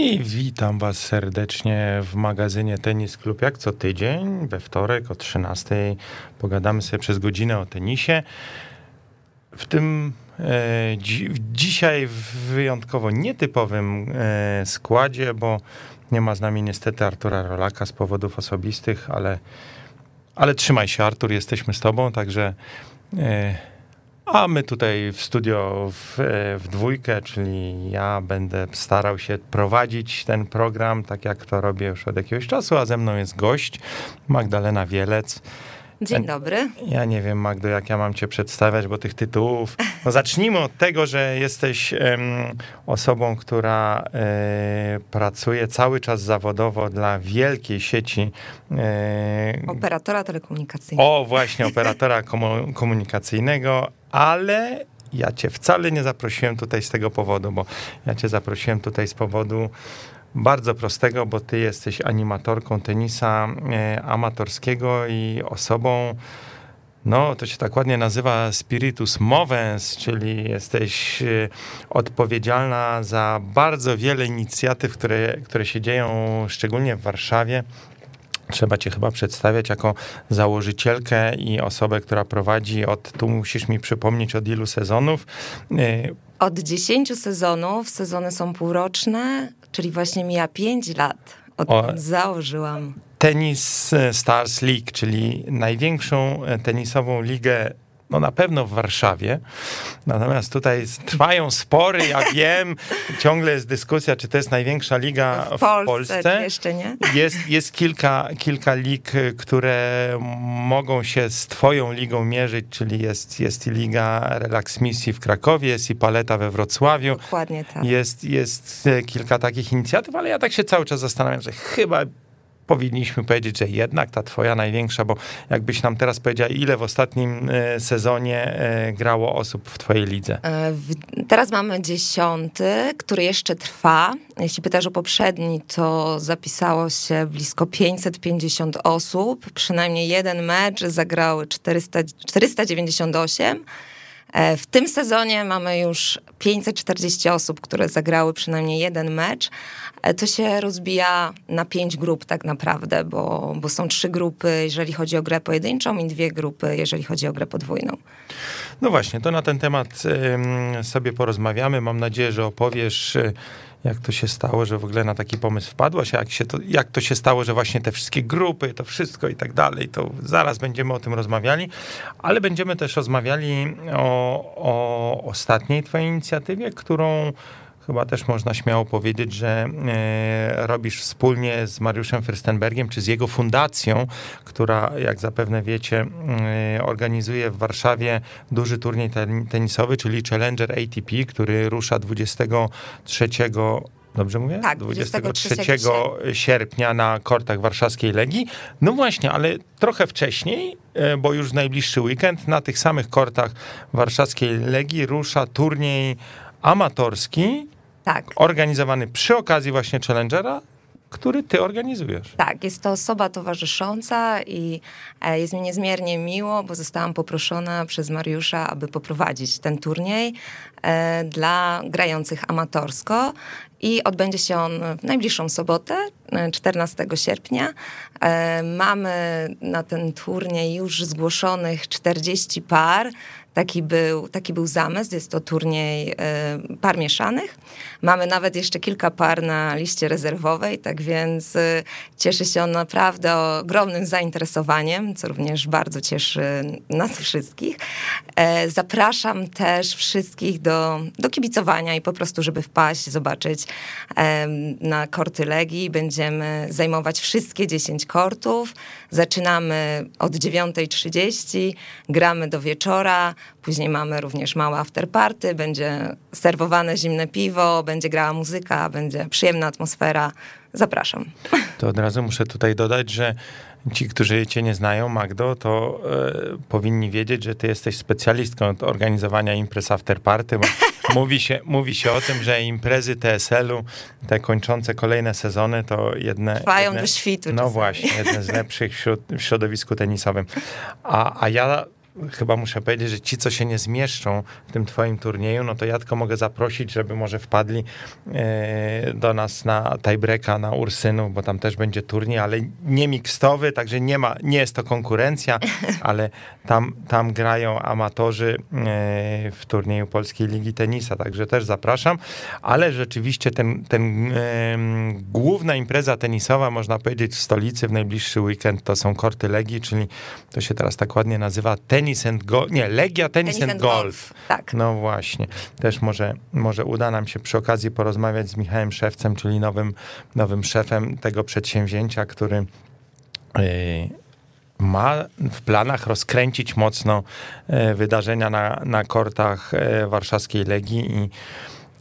I witam Was serdecznie w magazynie Tenis Klub. Jak co tydzień, we wtorek o 13 pogadamy sobie przez godzinę o tenisie. W tym e, dzi dzisiaj w wyjątkowo nietypowym e, składzie, bo nie ma z nami niestety Artura Rolaka z powodów osobistych, ale, ale trzymaj się Artur, jesteśmy z Tobą, także... E, a my tutaj w studio w, w, dwójkę, czyli ja będę starał się prowadzić ten program, tak jak to robię już od jakiegoś czasu, a ze mną jest gość Magdalena Wielec. Dzień dobry. Ja nie wiem, Magdo, jak ja mam cię przedstawiać, bo tych tytułów. No zacznijmy od tego, że jesteś um, osobą, która e, pracuje cały czas zawodowo dla wielkiej sieci. E, operatora telekomunikacyjnego. O, właśnie, operatora komunikacyjnego, ale ja cię wcale nie zaprosiłem tutaj z tego powodu, bo ja cię zaprosiłem tutaj z powodu bardzo prostego, bo ty jesteś animatorką tenisa e, amatorskiego i osobą, no to się tak ładnie nazywa spiritus movens, czyli jesteś e, odpowiedzialna za bardzo wiele inicjatyw, które, które się dzieją szczególnie w Warszawie. Trzeba cię chyba przedstawiać jako założycielkę i osobę, która prowadzi od, tu musisz mi przypomnieć, od ilu sezonów. E, od 10 sezonów, sezony są półroczne, czyli właśnie mija 5 lat, odkąd założyłam. Tenis Stars League, czyli największą tenisową ligę no na pewno w Warszawie. Natomiast tutaj trwają spory, ja wiem, ciągle jest dyskusja, czy to jest największa liga w, w Polsce. Polsce. Jeszcze nie. Jest, jest kilka, kilka lig, które mogą się z twoją ligą mierzyć, czyli jest, jest i Liga Relax Misji w Krakowie, jest i Paleta we Wrocławiu. Dokładnie tak. Jest, jest kilka takich inicjatyw, ale ja tak się cały czas zastanawiam, że chyba powinniśmy powiedzieć, że jednak ta twoja największa, bo jakbyś nam teraz powiedziała, ile w ostatnim e, sezonie e, grało osób w twojej lidze? E, teraz mamy dziesiąty, który jeszcze trwa. Jeśli pytasz o poprzedni, to zapisało się blisko 550 osób. Przynajmniej jeden mecz zagrały 400, 498. E, w tym sezonie mamy już 540 osób, które zagrały przynajmniej jeden mecz. E, to się rozbija na pięć grup tak naprawdę, bo, bo są trzy grupy, jeżeli chodzi o grę pojedynczą i dwie grupy, jeżeli chodzi o grę podwójną. No właśnie, to na ten temat sobie porozmawiamy. Mam nadzieję, że opowiesz e, jak to się stało, że w ogóle na taki pomysł wpadłaś, jak, się to, jak to się stało, że właśnie te wszystkie grupy, to wszystko i tak dalej, to zaraz będziemy o tym rozmawiali, ale będziemy też rozmawiali o, o ostatniej twojej inicjatywie, którą chyba też można śmiało powiedzieć, że e, robisz wspólnie z Mariuszem Fürstenbergiem, czy z jego fundacją, która, jak zapewne wiecie, e, organizuje w Warszawie duży turniej tenisowy, czyli Challenger ATP, który rusza 23 Dobrze mówię? Tak, 23, 23 sierpnia na kortach warszawskiej Legii. No właśnie, ale trochę wcześniej, e, bo już w najbliższy weekend na tych samych kortach warszawskiej Legii rusza turniej amatorski tak. Organizowany przy okazji właśnie Challengera, który ty organizujesz. Tak, jest to osoba towarzysząca i e, jest mi niezmiernie miło, bo zostałam poproszona przez Mariusza, aby poprowadzić ten turniej e, dla grających amatorsko i odbędzie się on w najbliższą sobotę, 14 e, sierpnia. Mamy na ten turniej już zgłoszonych 40 par. Taki był, taki był zamysł, jest to turniej y, par mieszanych. Mamy nawet jeszcze kilka par na liście rezerwowej, tak więc y, cieszy się on naprawdę ogromnym zainteresowaniem, co również bardzo cieszy nas wszystkich. E, zapraszam też wszystkich do, do kibicowania i po prostu, żeby wpaść, zobaczyć e, na korty Legii. Będziemy zajmować wszystkie 10 kortów. Zaczynamy od 9.30, gramy do wieczora. Później mamy również małe afterparty, będzie serwowane zimne piwo, będzie grała muzyka, będzie przyjemna atmosfera. Zapraszam. To od razu muszę tutaj dodać, że ci, którzy cię nie znają, Magdo, to e, powinni wiedzieć, że ty jesteś specjalistką od organizowania imprez afterparty, bo mówi się, mówi się o tym, że imprezy TSL-u, te kończące kolejne sezony, to jedne... Trwają jedne, do świtu. No czasami. właśnie, jedne z lepszych wśród, w środowisku tenisowym. A, a ja chyba muszę powiedzieć, że ci, co się nie zmieszczą w tym twoim turnieju, no to ja tylko mogę zaprosić, żeby może wpadli e, do nas na tiebreaka, na Ursynu, bo tam też będzie turniej, ale nie mikstowy, także nie ma, nie jest to konkurencja, ale tam, tam grają amatorzy e, w turnieju Polskiej Ligi Tenisa, także też zapraszam, ale rzeczywiście ten, ten główna impreza tenisowa, można powiedzieć, w stolicy w najbliższy weekend to są korty Legii, czyli to się teraz tak ładnie nazywa Tennis and Golf, nie, Legia Tennis, tennis and, golf. golf. Tak. No właśnie. Też może, może uda nam się przy okazji porozmawiać z Michałem Szewcem, czyli nowym, nowym szefem tego przedsięwzięcia, który yy, ma w planach rozkręcić mocno yy, wydarzenia na, na kortach yy, warszawskiej Legii i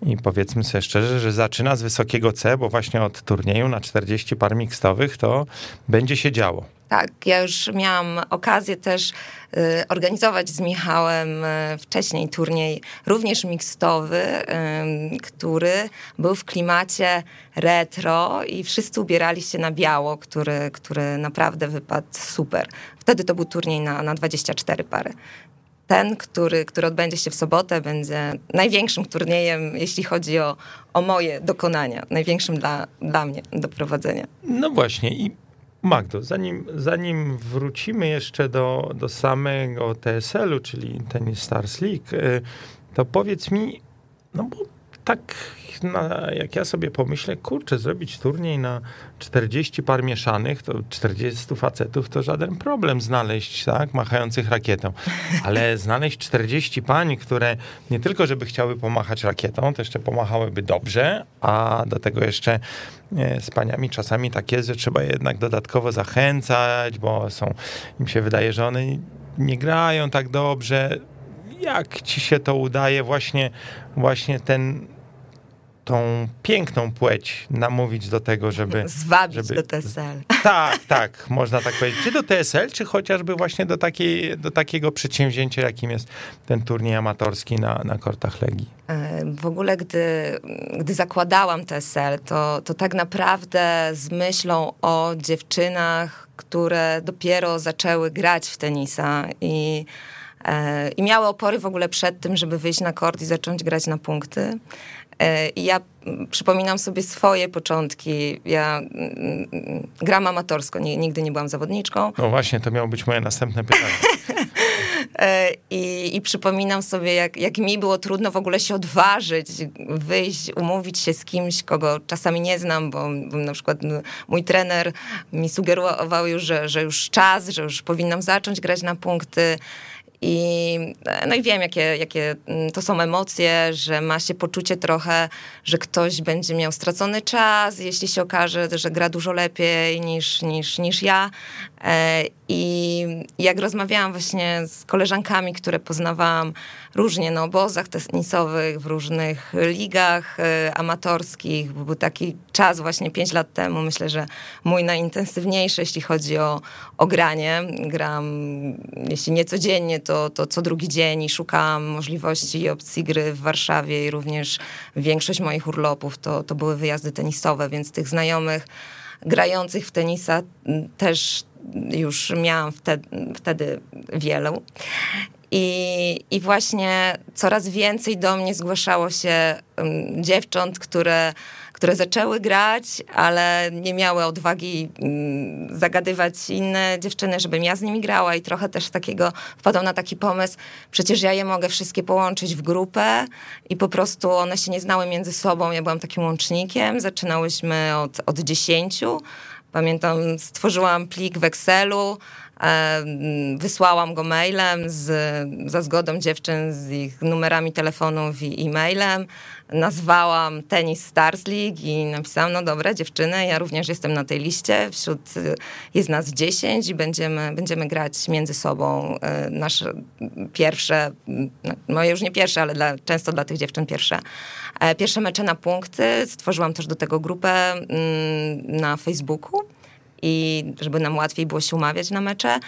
i powiedzmy sobie szczerze, że zaczyna z wysokiego C, bo właśnie od turnieju na 40 par mixtowych to będzie się działo. Tak, ja już miałam okazję też y, organizować z Michałem y, wcześniej turniej, również mixtowy, y, który był w klimacie retro i wszyscy ubierali się na biało, który, który naprawdę wypadł super. Wtedy to był turniej na, na 24 pary ten, który, który odbędzie się w sobotę, będzie największym turniejem, jeśli chodzi o, o moje dokonania, największym dla, dla mnie do prowadzenia. No właśnie i Magdo, zanim, zanim wrócimy jeszcze do, do samego TSL-u, czyli Tennis Stars League, y, to powiedz mi, no bo tak na, jak ja sobie pomyślę, kurczę, zrobić turniej na 40 par mieszanych, to 40 facetów to żaden problem znaleźć, tak, machających rakietą. Ale znaleźć 40 pań, które nie tylko, żeby chciały pomachać rakietą, to jeszcze pomachałyby dobrze, a do tego jeszcze nie, z paniami czasami tak jest, że trzeba jednak dodatkowo zachęcać, bo są, im się wydaje, że one nie grają tak dobrze. Jak ci się to udaje, właśnie, właśnie ten tą piękną płeć namówić do tego, żeby... Zwabić żeby, do TSL. Tak, tak, można tak powiedzieć. Czy do TSL, czy chociażby właśnie do, takiej, do takiego przedsięwzięcia, jakim jest ten turniej amatorski na, na kortach Legii. E, w ogóle, gdy, gdy zakładałam TSL, to, to tak naprawdę z myślą o dziewczynach, które dopiero zaczęły grać w tenisa i e, i miały opory w ogóle przed tym, żeby wyjść na kort i zacząć grać na punkty. E, I ja przypominam sobie swoje początki. Ja mm, mm, gram amatorsko, nie, nigdy nie byłam zawodniczką. No właśnie, to miało być moje następne pytanie. E, I, I, przypominam sobie, jak, jak mi było trudno w ogóle się odważyć, wyjść, umówić się z kimś, kogo czasami nie znam, bo, bo na przykład mój trener mi sugerował już, że, że już czas, że już powinnam zacząć grać na punkty. I, no i wiem, jakie, jakie mm, to są emocje, że ma się poczucie trochę, że ktoś będzie miał stracony czas, jeśli się okaże, że gra dużo lepiej niż, niż, niż ja. E, I jak rozmawiałam właśnie z koleżankami, które poznawałam różnie na obozach tenisowych, w różnych ligach e, amatorskich, był taki czas właśnie pięć lat temu, myślę, że mój najintensywniejszy, jeśli chodzi o, o granie. Gram, jeśli nie codziennie, to, to co drugi dzień i szukałam możliwości i opcji gry w Warszawie i również większość moich urlopów to, to były wyjazdy tenisowe, więc tych znajomych grających w tenisa też już miałam wtedy, wtedy wielu. I, I właśnie coraz więcej do mnie zgłaszało się um, dziewcząt, które, które zaczęły grać, ale nie miały odwagi um, zagadywać inne dziewczyny, żebym ja z nimi grała i trochę też takiego wpadł na taki pomysł, przecież ja je mogę wszystkie połączyć w grupę i po prostu one się nie znały między sobą, ja byłam takim łącznikiem, zaczynałyśmy od, od dziesięciu, Pamiętam, stworzyłam plik w Excelu, wysłałam go mailem z, za zgodą dziewczyn z ich numerami telefonów i e-mailem. Nazwałam Tennis Stars League i napisałam, no dobra dziewczyny, ja również jestem na tej liście, wśród jest nas 10 i będziemy, będziemy grać między sobą e, nasze pierwsze, no już nie pierwsze, ale dla, często dla tych dziewczyn pierwsze, e, pierwsze mecze na punkty. Stworzyłam też do tego grupę mm, na Facebooku i żeby nam łatwiej było się umawiać na mecze.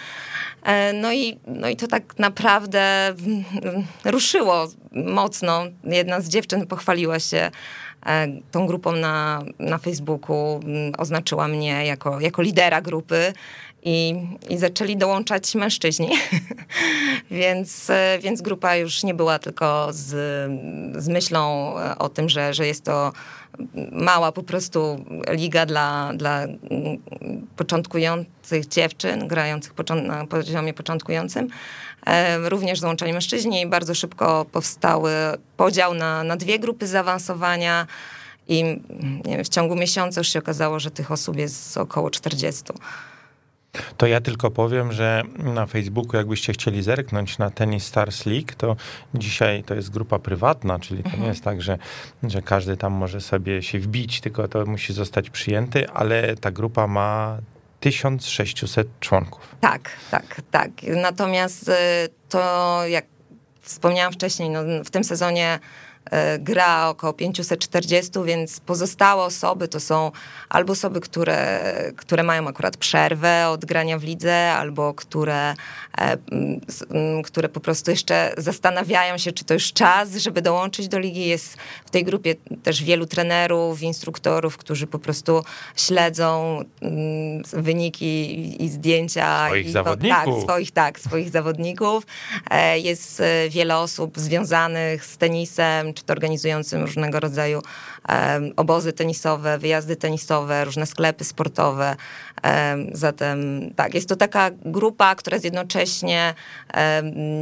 E, no i, no i to tak naprawdę ruszyło mocno. Jedna z dziewczyn pochwaliła się e, tą grupą na, na Facebooku, oznaczyła mnie jako, jako lidera grupy i, i zaczęli dołączać mężczyźni. więc, e, więc grupa już nie była tylko z, z myślą o tym, że, że jest to mała po prostu liga dla, dla początkujących dziewczyn, grających na poziomie początkującym. E, również dołączali mężczyźni i bardzo szybko powstały podział na, na dwie grupy zaawansowania i wiem, w ciągu miesiąca już się okazało, że tych osób jest około 40. To ja tylko powiem, że na Facebooku, jakbyście chcieli zerknąć na Tennis Stars League, to dzisiaj to jest grupa prywatna, czyli to mhm. nie jest tak, że, że każdy tam może sobie się wbić, tylko to musi zostać przyjęty, ale ta grupa ma 1600 członków. Tak, tak, tak. Natomiast y, to, jak wspomniałam wcześniej, no, w tym sezonie gra około 540, więc pozostałe osoby to są albo osoby, które, które mają akurat przerwę od grania w lidze, albo które, e, które po prostu jeszcze zastanawiają się, czy to już czas, żeby dołączyć do ligi. Jest w tej grupie też wielu trenerów, instruktorów, którzy po prostu śledzą wyniki i zdjęcia. Swoich i, zawodników. Tak, swoich, tak, swoich zawodników. E, jest wiele osób związanych z tenisem, organizującym różnego rodzaju obozy tenisowe, wyjazdy tenisowe, różne sklepy sportowe. Zatem tak, jest to taka grupa, która jest jednocześnie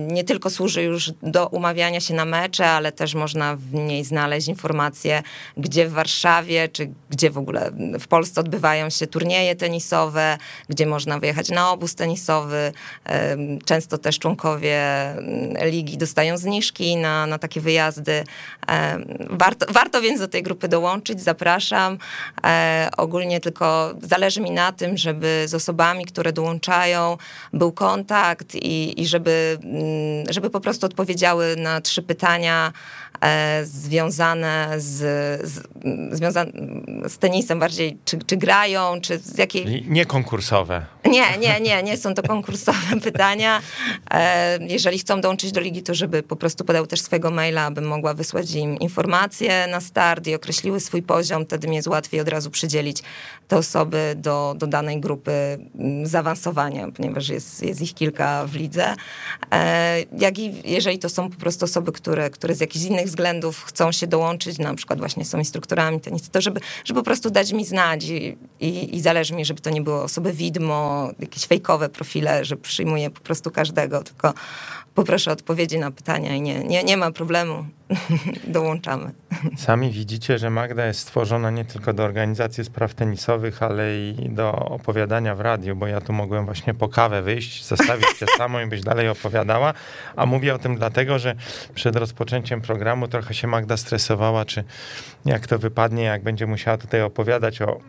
nie tylko służy już do umawiania się na mecze, ale też można w niej znaleźć informacje, gdzie w Warszawie, czy gdzie w ogóle w Polsce odbywają się turnieje tenisowe, gdzie można wyjechać na obóz tenisowy. Często też członkowie ligi dostają zniżki na, na takie wyjazdy. Warto, warto więc do tej grupy dołączyć, zapraszam. E, ogólnie tylko zależy mi na tym, żeby z osobami, które dołączają, był kontakt i, i żeby, mm, żeby po prostu odpowiedziały na trzy pytania e, związane z, z, z tenisem bardziej, czy, czy grają, czy z jakiej... Nie konkursowe. Nie, nie, nie, nie są to konkursowe pytania. E, jeżeli chcą dołączyć do ligi, to żeby po prostu podał też swojego maila, abym mogła wysłać im informacje na start i określiły swój poziom, wtedy mi jest łatwiej od razu przydzielić te osoby do, do danej grupy mm, zaawansowania, ponieważ jest, jest ich kilka w lidze. E, jak i jeżeli to są po prostu osoby, które, które z jakichś innych względów chcą się dołączyć, na przykład właśnie są instruktorami to żeby, żeby po prostu dać mi znać i, i, i zależy mi, żeby to nie było osoby widmo, jakieś fejkowe profile, że przyjmuję po prostu każdego, tylko poproszę odpowiedzi na pytania i nie, nie, nie ma problemu, dołączamy. Sami widzicie, że Magda jest stworzona nie tylko do organizacji spraw tenisowych, ale i do opowiadania w radiu, bo ja tu mogłem właśnie po kawę wyjść, zostawić cię samą i byś dalej opowiadała, a mówię o tym dlatego, że przed rozpoczęciem programu trochę się Magda stresowała, czy jak to wypadnie, jak będzie musiała tutaj opowiadać o,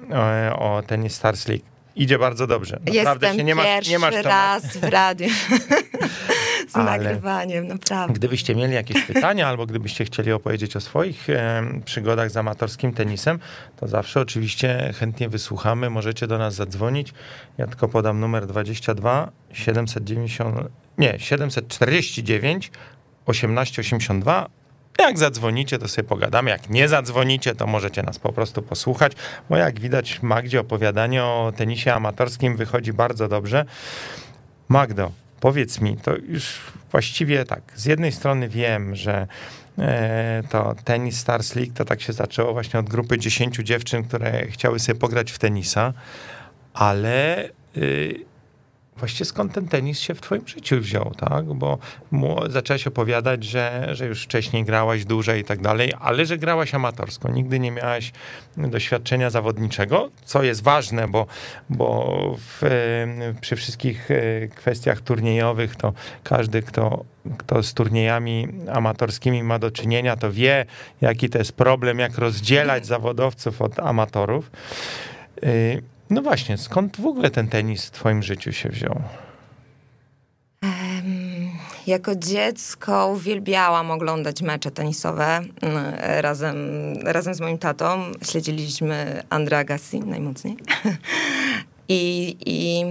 o, o Tennis Stars League. Idzie bardzo dobrze. Naprawdę Jestem się nie masz, nie masz raz w radiu. z Ale nagrywaniem, naprawdę. Gdybyście mieli jakieś pytania, albo gdybyście chcieli opowiedzieć o swoich e, przygodach z amatorskim tenisem, to zawsze oczywiście chętnie wysłuchamy. Możecie do nas zadzwonić. Ja tylko podam numer 22 790, nie, 749 1882 jak zadzwonicie, to sobie pogadamy. Jak nie zadzwonicie, to możecie nas po prostu posłuchać, bo jak widać, Magdzie opowiadanie o tenisie amatorskim wychodzi bardzo dobrze. Magdo, powiedz mi, to już właściwie tak, z jednej strony wiem, że e, to Tennis Stars League to tak się zaczęło właśnie od grupy 10 dziewczyn, które chciały sobie pograć w tenisa, ale y, właściwie skąd ten tenis się w twoim życiu wziął, tak? Bo zaczęłaś opowiadać, że, że już wcześniej grałaś dłużej i tak dalej, ale że grałaś amatorsko. Nigdy nie miałaś doświadczenia zawodniczego, co jest ważne, bo, bo w, przy wszystkich e, kwestiach turniejowych to każdy, kto, kto z turniejami amatorskimi ma do czynienia, to wie, jaki to jest problem, jak rozdzielać zawodowców od amatorów. No właśnie, skąd w ogóle ten tenis w twoim życiu się wziął? Jako dziecko uwielbiałam oglądać mecze tenisowe mm, razem, razem z moim tatą. Śledziliśmy Andrea Agassi najmocniej. I, i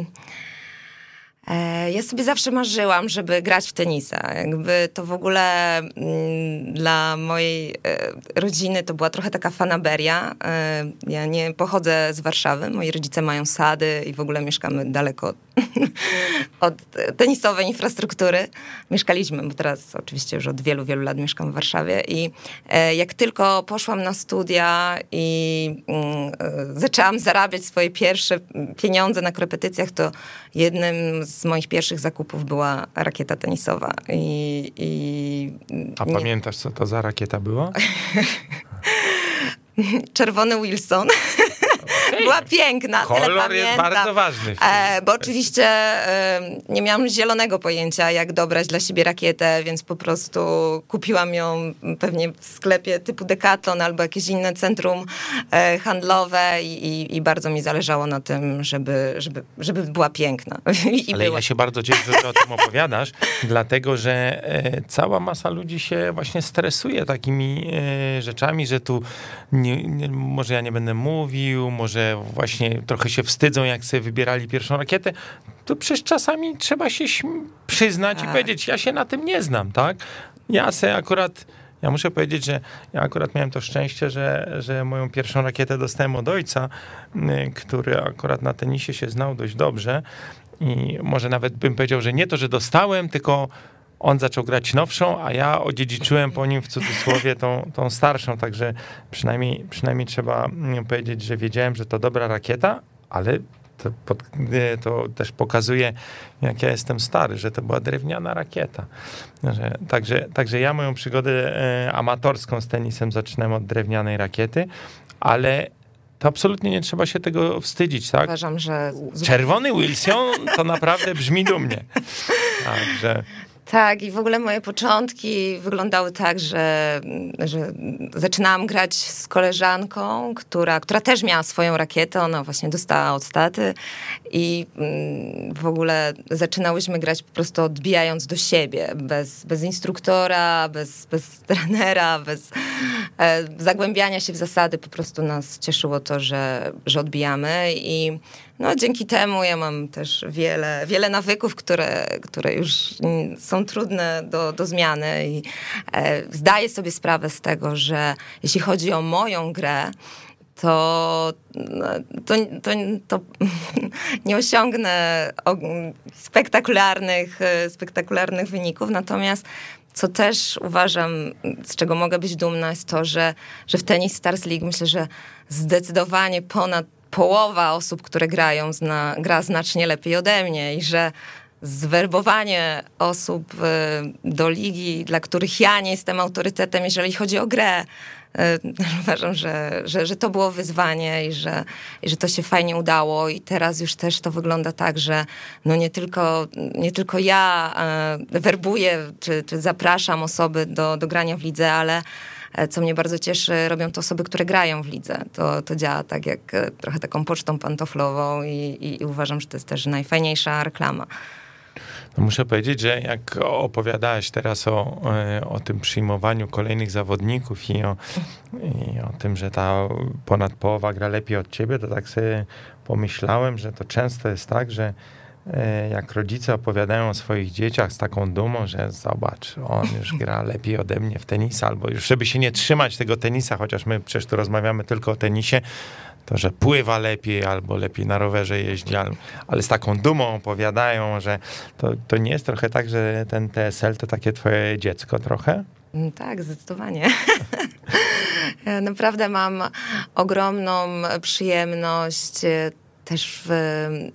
ja sobie zawsze marzyłam, żeby grać w tenisa. Jakby to w ogóle mm, dla mojej e, rodziny to była trochę taka fanaberia. E, ja nie pochodzę z Warszawy, moi rodzice mają sady i w ogóle mieszkamy daleko od, od tenisowej infrastruktury. Mieszkaliśmy, bo teraz oczywiście już od wielu, wielu lat mieszkam w Warszawie i jak tylko poszłam na studia i mm, zaczęłam zarabiać swoje pierwsze pieniądze na korepetycjach, to jednym z moich pierwszych zakupów była rakieta tenisowa. I, i A nie... pamiętasz, co to za rakieta była? Czerwony Wilson. Była piękna. Kolor jest bardzo ważny. E, bo oczywiście e, nie miałam zielonego pojęcia, jak dobrać dla siebie rakietę, więc po prostu kupiłam ją pewnie w sklepie typu Decathlon albo jakieś inne centrum e, handlowe i, i, i, bardzo mi zależało na tym, żeby, żeby, żeby była piękna. I Ale była. ja się bardzo cieszę, że o tym opowiadasz, dlatego, że e, cała masa ludzi się właśnie stresuje takimi e, rzeczami, że tu nie, nie, może ja nie będę mówił, może właśnie trochę się wstydzą, jak sobie wybierali pierwszą rakietę, to przecież czasami trzeba się przyznać tak. i powiedzieć, ja się na tym nie znam, tak? Ja se akurat... Ja muszę powiedzieć, że ja akurat miałem to szczęście, że, że moją pierwszą rakietę dostałem od ojca, który akurat na tenisie się znał dość dobrze. I może nawet bym powiedział, że nie to, że dostałem, tylko on zaczął grać nowszą, a ja odziedziczyłem po nim w cudzysłowie tą, tą starszą, także przynajmniej, przynajmniej trzeba mm, powiedzieć, że wiedziałem, że to dobra rakieta, ale to, pod, to, też pokazuje, jak ja jestem stary, że to była drewniana rakieta. Że, także, także ja moją przygodę e, amatorską z tenisem zaczynałem od drewnianej rakiety, ale to absolutnie nie trzeba się tego wstydzić, tak? Uważam, że... Czerwony Wilson to naprawdę brzmi dumnie. Także... Tak, i w ogóle moje początki wyglądały tak, że, że zaczynałam grać z koleżanką, która, która też miała swoją rakietę, ona właśnie dostała od taty i mm, w ogóle zaczynałyśmy grać po prostu odbijając do siebie, bez, bez instruktora, bez, bez trenera, bez e, zagłębiania się w zasady, po prostu nas cieszyło to, że, że odbijamy i no, dzięki temu ja mam też wiele, wiele nawyków, które, które już są trudne do, do zmiany i e, zdaję sobie sprawę z tego, że jeśli chodzi o moją grę, to, to, to, to nie osiągnę spektakularnych, e, spektakularnych wyników, natomiast co też uważam, z czego mogę być dumna, jest to, że, że w Tennis Stars League myślę, że zdecydowanie ponad połowa osób, które grają, zna, gra znacznie lepiej ode mnie i że zwerbowanie osób y, do ligi, dla których ja nie jestem autorytetem, jeżeli chodzi o grę, y, uważam, że, że, że to było wyzwanie i że, i że to się fajnie udało. I teraz już też to wygląda tak, że no nie, tylko, nie tylko ja y, werbuję czy, czy zapraszam osoby do, do grania w lidze, ale co mnie bardzo cieszy, robią to osoby, które grają w lidze. To, to działa tak jak e, trochę taką pocztą pantoflową i, i, i uważam, że to jest też najfajniejsza reklama. No muszę powiedzieć, że jak opowiadałeś teraz o, e, o tym przyjmowaniu kolejnych zawodników i o, i o tym, że ta ponad połowa gra lepiej od ciebie, to tak sobie pomyślałem, że to często jest tak, że E, jak rodzice opowiadają o swoich dzieciach z taką dumą, że zobacz, on już gra lepiej ode mnie w tenisa, albo już żeby się nie trzymać tego tenisa, chociaż my przecież tu rozmawiamy tylko o tenisie, to, że pływa lepiej, albo lepiej na rowerze jeździ, ale z taką dumą opowiadają, że to, to nie jest trochę tak, że ten TSL to takie twoje dziecko trochę? Mm, tak, zdecydowanie. Naprawdę mam ogromną przyjemność też w,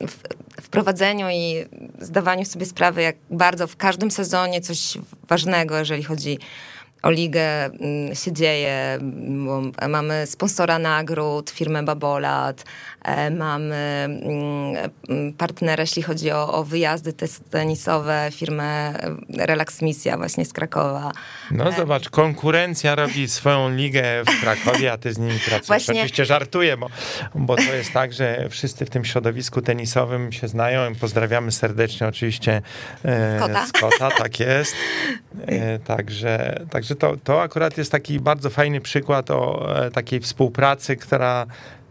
w, wprowadzeniu i zdawaniu sobie sprawy, jak bardzo w każdym sezonie coś ważnego, jeżeli chodzi o ligę mm, się dzieje. Mamy sponsora nagród, firmę Babolat, e, mamy mm, partnera, jeśli chodzi o, o wyjazdy tenisowe, firmę Relax Misja właśnie z Krakowa. No e, zobacz, konkurencja robi swoją ligę w Krakowie, a ty z nimi pracujesz. Właśnie... Oczywiście żartuję, bo, bo to jest tak, że wszyscy w tym środowisku tenisowym się znają. Pozdrawiamy serdecznie oczywiście e, Skota. Skota tak jest. Także, także to, to akurat jest taki bardzo fajny przykład o e, takiej współpracy, która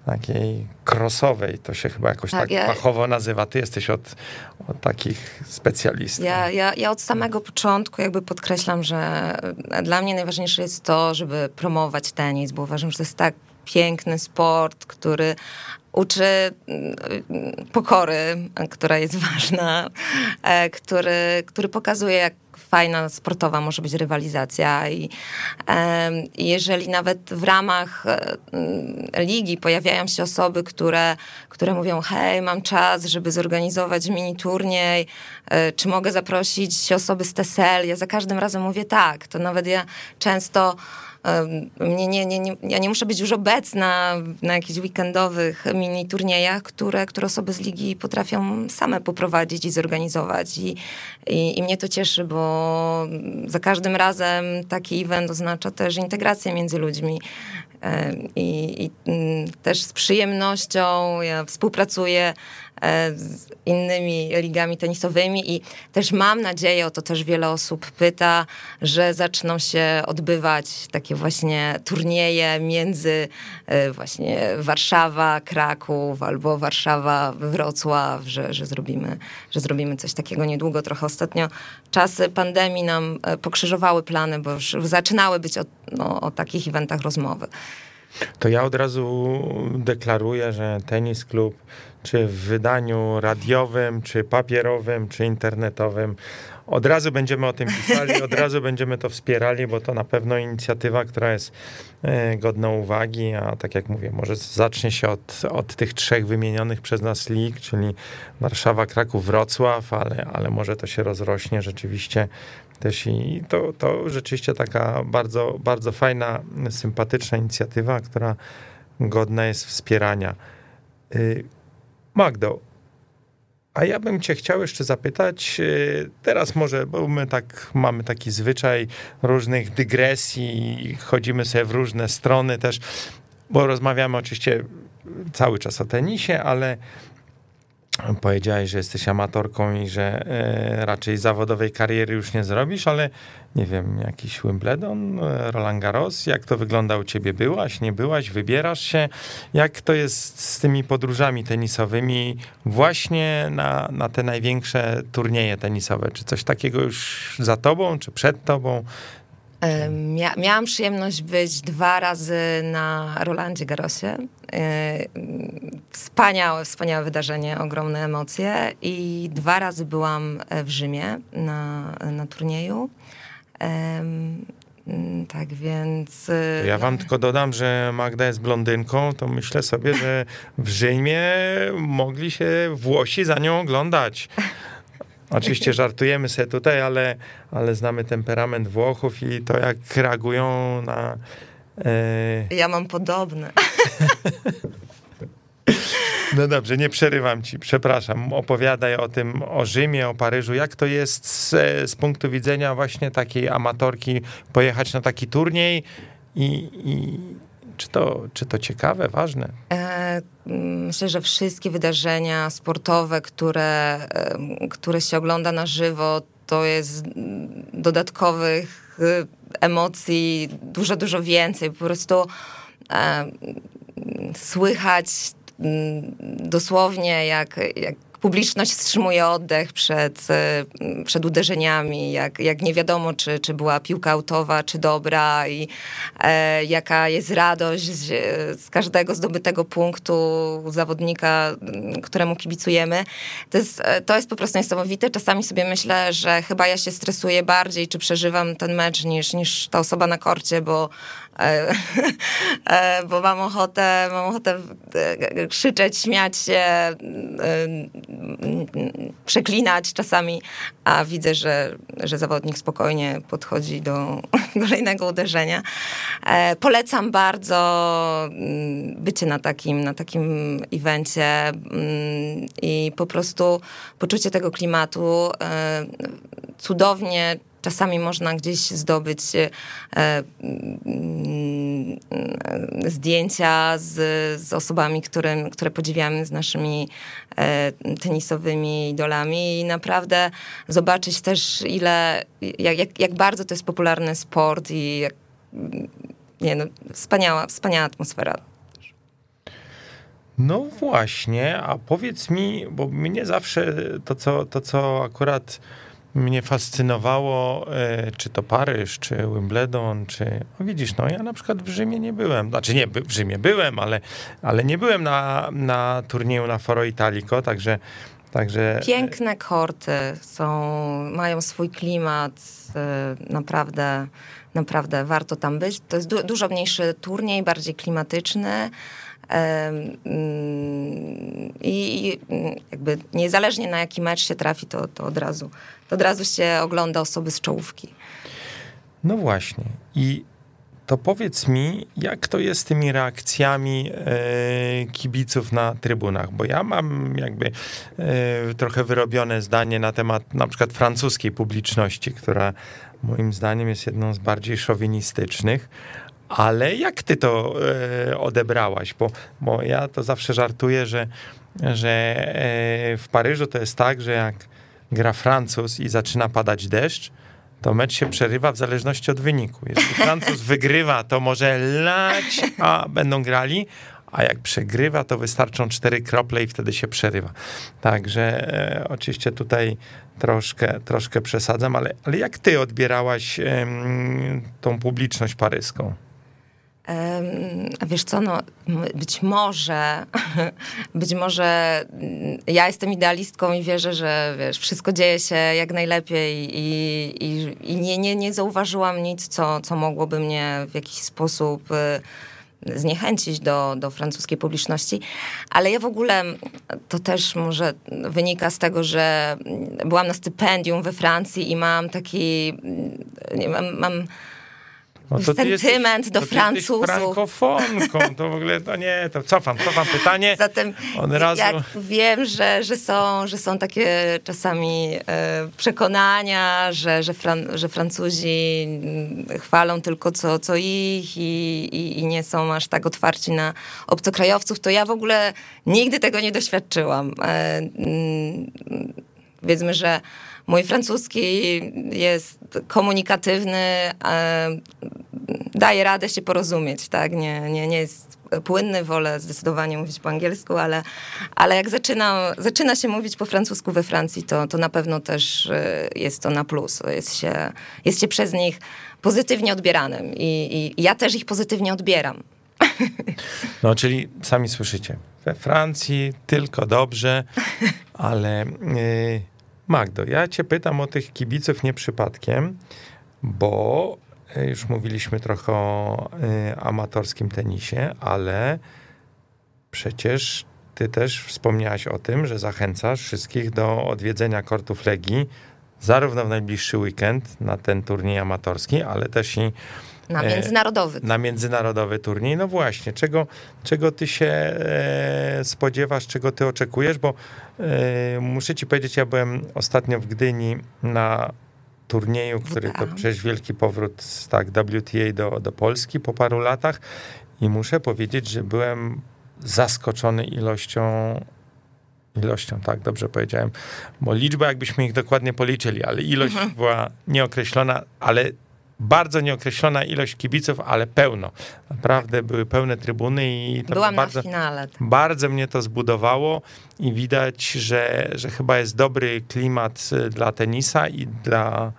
takiej crossowej, to się chyba jakoś tak, tak ja, fachowo nazywa. Ty jesteś od, od takich specjalistów. Ja, ja, ja od samego początku jakby podkreślam, że dla mnie najważniejsze jest to, żeby promować tenis, bo uważam, że to jest tak piękny sport, który uczy mm, pokory, która jest ważna, e, który, który pokazuje, jak fajna, sportowa może być rywalizacja i jeżeli nawet w ramach e, ligi pojawiają się osoby, które, które mówią, hej, mam czas, żeby zorganizować mini turniej, e, czy mogę zaprosić osoby z TESEL? Ja za każdym razem mówię tak, to nawet ja często nie, nie, nie, ja nie muszę być już obecna na jakichś weekendowych mini turniejach, które, które osoby z ligi potrafią same poprowadzić i zorganizować. I, i, I mnie to cieszy, bo za każdym razem taki event oznacza też integrację między ludźmi. I, i mm, też z przyjemnością ja współpracuję z innymi ligami tenisowymi i też mam nadzieję, o to też wiele osób pyta, że zaczną się odbywać takie właśnie turnieje między e, właśnie Warszawa, Kraków albo Warszawa, Wrocław, że, że, zrobimy, że zrobimy coś takiego niedługo. Trochę ostatnio czasy pandemii nam e, pokrzyżowały plany, bo już zaczynały być o, no, o takich eventach rozmowy. To ja od razu deklaruję, że tenis klub czy w wydaniu radiowym, czy papierowym, czy internetowym. Od razu będziemy o tym pisali, od razu będziemy to wspierali, bo to na pewno inicjatywa, która jest e, godna uwagi, a tak jak mówię, może zacznie się od, od tych trzech wymienionych przez nas lig, czyli Warszawa, Kraków, Wrocław, ale, ale może to się rozrośnie rzeczywiście też i to, to rzeczywiście taka bardzo, bardzo fajna, sympatyczna inicjatywa, która godna jest wspierania. Y, Magdo, a ja bym cię chciał jeszcze zapytać, y, teraz może, bo my tak mamy taki zwyczaj różnych dygresji, chodzimy sobie w różne strony też, bo rozmawiamy oczywiście cały czas o tenisie, ale powiedziałeś, że jesteś amatorką i że e, raczej zawodowej kariery już nie zrobisz, ale nie wiem, jakiś Wimbledon, e, Roland Garros, jak to wygląda u ciebie? Byłaś, nie byłaś, wybierasz się? Jak to jest z tymi podróżami tenisowymi właśnie na, na te największe turnieje tenisowe? Czy coś takiego już za tobą, czy przed tobą? Mia miałam przyjemność być dwa razy na Rolandzie Garrosie. E, wspaniałe, wspaniałe wydarzenie, ogromne emocje. I dwa razy byłam w Rzymie na, na turnieju. Tak więc. E, ja wam tylko dodam, że Magda jest blondynką, to myślę sobie, że w Rzymie mogli się Włosi za nią oglądać. Oczywiście żartujemy sobie tutaj, ale, ale znamy temperament Włochów i to, jak reagują na. E... Ja mam podobne. No dobrze, nie przerywam ci, przepraszam. Opowiadaj o tym, o Rzymie, o Paryżu. Jak to jest z, z punktu widzenia właśnie takiej amatorki pojechać na taki turniej i, i czy to, czy to ciekawe, ważne? E, myślę, że wszystkie wydarzenia sportowe, które, e, które się ogląda na żywo, to jest dodatkowych e, emocji dużo, dużo więcej. Po prostu słychać mm, dosłownie, jak, jak publiczność wstrzymuje oddech przed, e, przed uderzeniami, jak, jak nie wiadomo, czy, czy była piłka autowa, czy dobra i e, jaka jest radość z każdego zdobytego punktu zawodnika, któremu kibicujemy. To jest, e, to jest po prostu niesamowite. Czasami sobie myślę, że chyba ja się stresuję bardziej, czy przeżywam ten mecz niż, niż ta osoba na korcie, bo bo mam ochotę, mam ochotę e, krzyczeć, śmiać się, przeklinać czasami, a widzę, że, że zawodnik spokojnie podchodzi do kolejnego uderzenia. Polecam bardzo mm, bycie na takim, na takim evencie mm, i po prostu poczucie tego klimatu cudownie Czasami można gdzieś zdobyć e, mm, zdjęcia z, z osobami, które, które podziwiamy, z naszymi e, tenisowymi idolami i naprawdę zobaczyć też ile, jak, jak, jak bardzo to jest popularny sport i jak, nie no, wspaniała, wspaniała atmosfera. No właśnie, a powiedz mi, bo mnie zawsze to, co, to, co akurat mnie fascynowało, e, czy to Paryż, czy Wimbledon, czy... No widzisz, no ja na przykład w Rzymie nie byłem. Znaczy nie, w Rzymie byłem, ale, ale nie byłem na, na turnieju na Foro Italico, także... Także... Piękne korty są, mają swój klimat, e, naprawdę, naprawdę warto tam być. To jest du dużo mniejszy turniej, bardziej klimatyczny. Mm, I jakby niezależnie na jaki mecz się trafi, to, to, od razu, to od razu się ogląda osoby z czołówki. No właśnie. I to powiedz mi, jak to jest z tymi reakcjami e, kibiców na trybunach? Bo ja mam jakby e, trochę wyrobione zdanie na temat na przykład francuskiej publiczności, która moim zdaniem jest jedną z bardziej szowinistycznych, ale jak ty to e, odebrałaś? Bo, bo ja to zawsze żartuję, że, że e, w Paryżu to jest tak, że jak gra Francuz i zaczyna padać deszcz, to mecz się przerywa w zależności od wyniku. Jeśli Francuz wygrywa, to może lać, a będą grali, a jak przegrywa, to wystarczą cztery krople i wtedy się przerywa. Także e, oczywiście tutaj troszkę, troszkę przesadzam, ale, ale jak ty odbierałaś e, tą publiczność paryską? Wiesz co, no, być może, być może mm, ja jestem idealistką i wierzę, że wiesz, wszystko dzieje się jak najlepiej i, i, i nie, nie, nie zauważyłam nic, co, co mogłoby mnie w jakiś sposób y, zniechęcić do, do francuskiej publiczności. Ale ja w ogóle, to też może wynika z tego, że byłam na stypendium we Francji i mam taki, nie, mam, mam no to sentyment jesteś, do to Francuzów. frankofonką, to w ogóle, to nie, to cofam, cofam pytanie. Zatem Od razu... jak wiem, że, że, są, że są takie czasami e, przekonania, że, że, Fran, że Francuzi chwalą tylko co, co ich i, i, i, nie są aż tak otwarci na obcokrajowców, to ja w ogóle nigdy tego nie doświadczyłam. E, mm, powiedzmy, że Mój francuski jest komunikatywny, daje radę się porozumieć, tak? Nie, nie, nie jest płynny, wolę zdecydowanie mówić po angielsku, ale, ale jak zaczyna, zaczyna się mówić po francusku we Francji, to, to na pewno też y, jest to na plus. Jest się, jest się przez nich pozytywnie odbieranym i, i ja też ich pozytywnie odbieram. No, czyli sami słyszycie, we Francji tylko dobrze, ale... Yy Magdo, ja cię pytam o tych kibiców nie przypadkiem, bo e, już mówiliśmy trochę o y, amatorskim tenisie, ale przecież ty też wspomniałaś o tym, że zachęcasz wszystkich do odwiedzenia kortów Legii zarówno w najbliższy weekend na ten turniej amatorski, ale też i na e, międzynarodowy. Na międzynarodowy turniej. No właśnie, czego, czego ty się e, spodziewasz, czego ty oczekujesz, bo e, muszę ci powiedzieć, ja byłem ostatnio w Gdyni na turnieju, który to przecież wielki powrót z tak WTA do, do Polski po paru latach i muszę powiedzieć, że byłem zaskoczony ilością ilością, tak, dobrze powiedziałem, bo liczba jakbyśmy ich dokładnie policzyli, ale ilość mhm. była nieokreślona, ale bardzo nieokreślona ilość kibiców, ale pełno. Naprawdę były pełne trybuny i to Byłam bardzo, na finale. Bardzo mnie to zbudowało i widać, że, że chyba jest dobry klimat y, dla tenisa i dla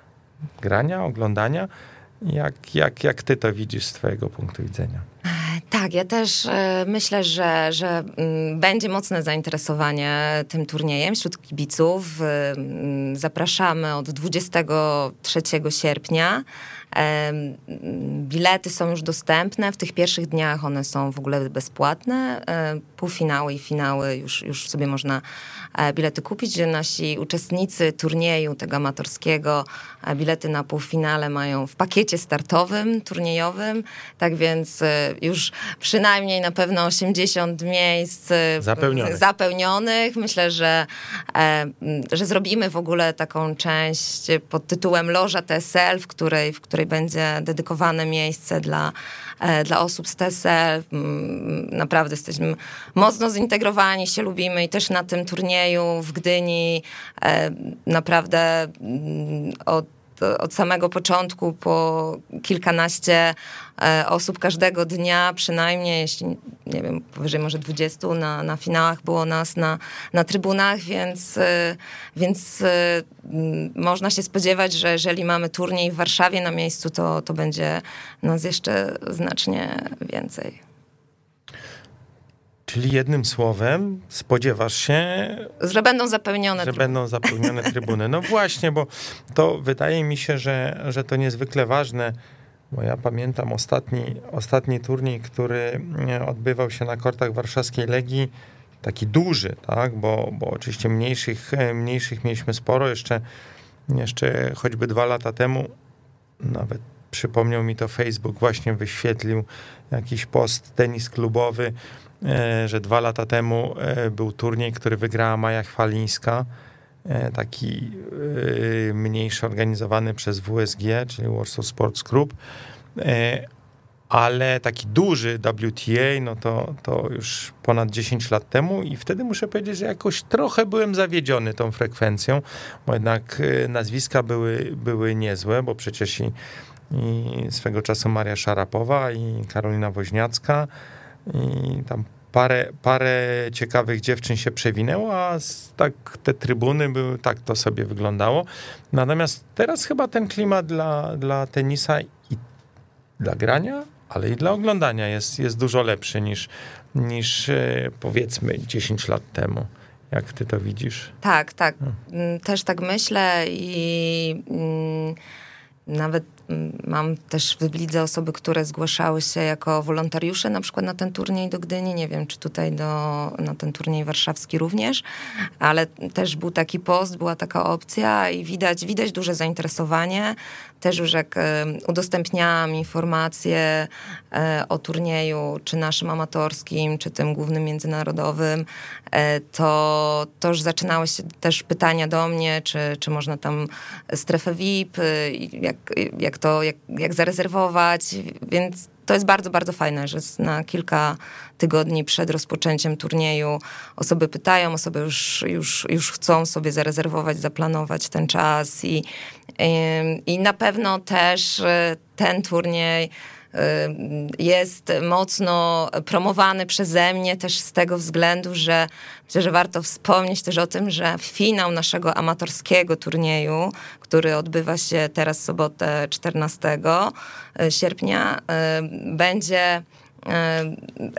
grania, oglądania. Jak, jak, jak ty to widzisz z twojego punktu widzenia? Tak, ja też e, myślę, że, że mm, będzie mocne zainteresowanie tym turniejem wśród kibiców. Mm, zapraszamy od 23 sierpnia. Bilety są już dostępne. W tych pierwszych dniach one są w ogóle bezpłatne. Półfinały i finały już, już sobie można e, bilety kupić. Nasi uczestnicy turnieju tego amatorskiego e, bilety na półfinale mają w pakiecie startowym, turniejowym. Tak więc e, już przynajmniej na pewno 80 miejsc zapełnionych. zapełnionych. Myślę, że, że zrobimy w ogóle taką część pod tytułem Loża TSL, w której, w której będzie dedykowane miejsce dla, e, dla osób z TSL. Naprawdę jesteśmy mocno zintegrowani, się lubimy i też na tym turnieju w Gdyni e, naprawdę od od samego początku po kilkanaście e, osób każdego dnia, przynajmniej, jeśli nie wiem, powyżej może 20 na, na finałach było nas na, na trybunach, więc, e, więc e, można się spodziewać, że jeżeli mamy turniej w Warszawie na miejscu, to, to będzie nas jeszcze znacznie więcej. Czyli jednym słowem spodziewasz się, że będą zapełnione że trybuny. będą zapełnione trybuny. No właśnie, bo to wydaje mi się, że, że to niezwykle ważne, bo ja pamiętam ostatni, ostatni turniej, który odbywał się na kortach warszawskiej Legii, taki duży, tak, bo, bo oczywiście mniejszych, mniejszych mieliśmy sporo, jeszcze, jeszcze choćby dwa lata temu, nawet przypomniał mi to Facebook, właśnie wyświetlił jakiś post tenis klubowy, E, że dwa lata temu e, był turniej, który wygrała Maja Chwalińska, e, taki mniejszy organizowany przez WSG, czyli Warsaw Sports Group, ale taki duży WTA, no to, to już ponad 10 lat temu i wtedy muszę powiedzieć, że jakoś trochę byłem zawiedziony tą frekwencją, bo jednak nazwiska były, były niezłe, bo przecież i, i swego czasu Maria Szarapowa i Karolina Woźniacka, i tam parę, parę ciekawych dziewczyn się przewinęło, a tak te trybuny były, tak to sobie wyglądało. Natomiast teraz chyba ten klimat dla, dla tenisa i dla grania, ale i dla oglądania jest, jest dużo lepszy niż, niż e, powiedzmy 10 lat temu. Jak ty to widzisz? Tak, tak. Hmm. Też tak myślę i mm, nawet Mam też w Lidze osoby, które zgłaszały się jako wolontariusze na przykład na ten turniej do Gdyni. Nie wiem, czy tutaj do, na ten turniej warszawski również, ale też był taki post, była taka opcja i widać, widać duże zainteresowanie. Też już jak udostępniałam informacje e, o turnieju, czy naszym amatorskim, czy tym głównym międzynarodowym, e, to, to już zaczynały się też pytania do mnie, czy, czy można tam strefę VIP, jak, jak jak to, jak, jak zarezerwować, więc to jest bardzo, bardzo fajne, że na kilka tygodni przed rozpoczęciem turnieju osoby pytają, osoby już, już, już chcą sobie zarezerwować, zaplanować ten czas i, i, i na pewno też e, ten turniej jest mocno promowany przeze mnie też z tego względu, że myślę, że warto wspomnieć też o tym, że finał naszego amatorskiego turnieju, który odbywa się teraz sobotę 14 sierpnia, y, będzie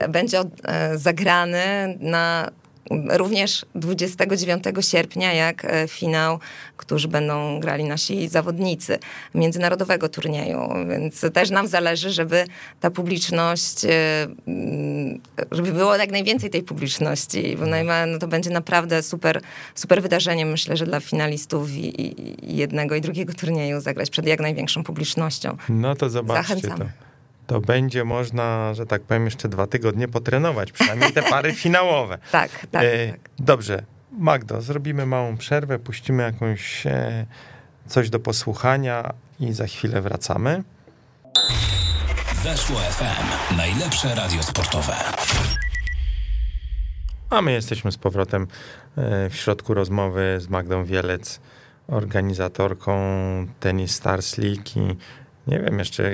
y, będzie zagrany na również 29 sierpnia, jak e, finał, którzy będą grali nasi zawodnicy międzynarodowego turnieju. Więc też nam zależy, żeby ta publiczność, e, żeby było jak najwięcej tej publiczności, bo no to będzie naprawdę super, super wydarzenie, myślę, że dla finalistów i, i jednego i drugiego turnieju zagrać przed jak największą publicznością. No to zobaczcie Zachęcam. to to będzie można, że tak powiem, jeszcze dwa tygodnie potrenować, przynajmniej te pary finałowe. tak, tak, e, tak. Dobrze, Magdo, zrobimy małą przerwę, puścimy jakąś e, coś do posłuchania i za chwilę wracamy. Weszło FM, najlepsze radio sportowe. A my jesteśmy z powrotem e, w środku rozmowy z Magdą Wielec, organizatorką Tennis Stars League i nie wiem, jeszcze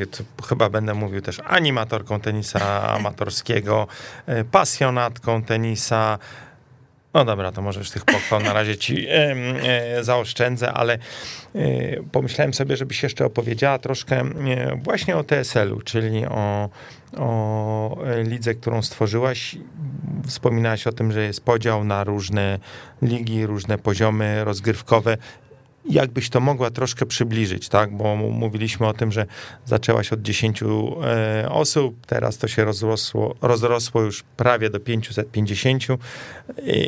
chyba będę mówił też animatorką tenisa amatorskiego, e, pasjonatką tenisa. No dobra, to może już tych pochwał na razie ci e, e, zaoszczędzę, ale e, pomyślałem sobie, żebyś jeszcze opowiedziała troszkę właśnie o TSL-u, czyli o, o lidze, którą stworzyłaś. Wspominałaś o tym, że jest podział na różne ligi, różne poziomy rozgrywkowe jakbyś to mogła troszkę przybliżyć, tak? Bo mówiliśmy o tym, że zaczęłaś od 10 e, osób, teraz to się rozrosło, rozrosło już prawie do 550.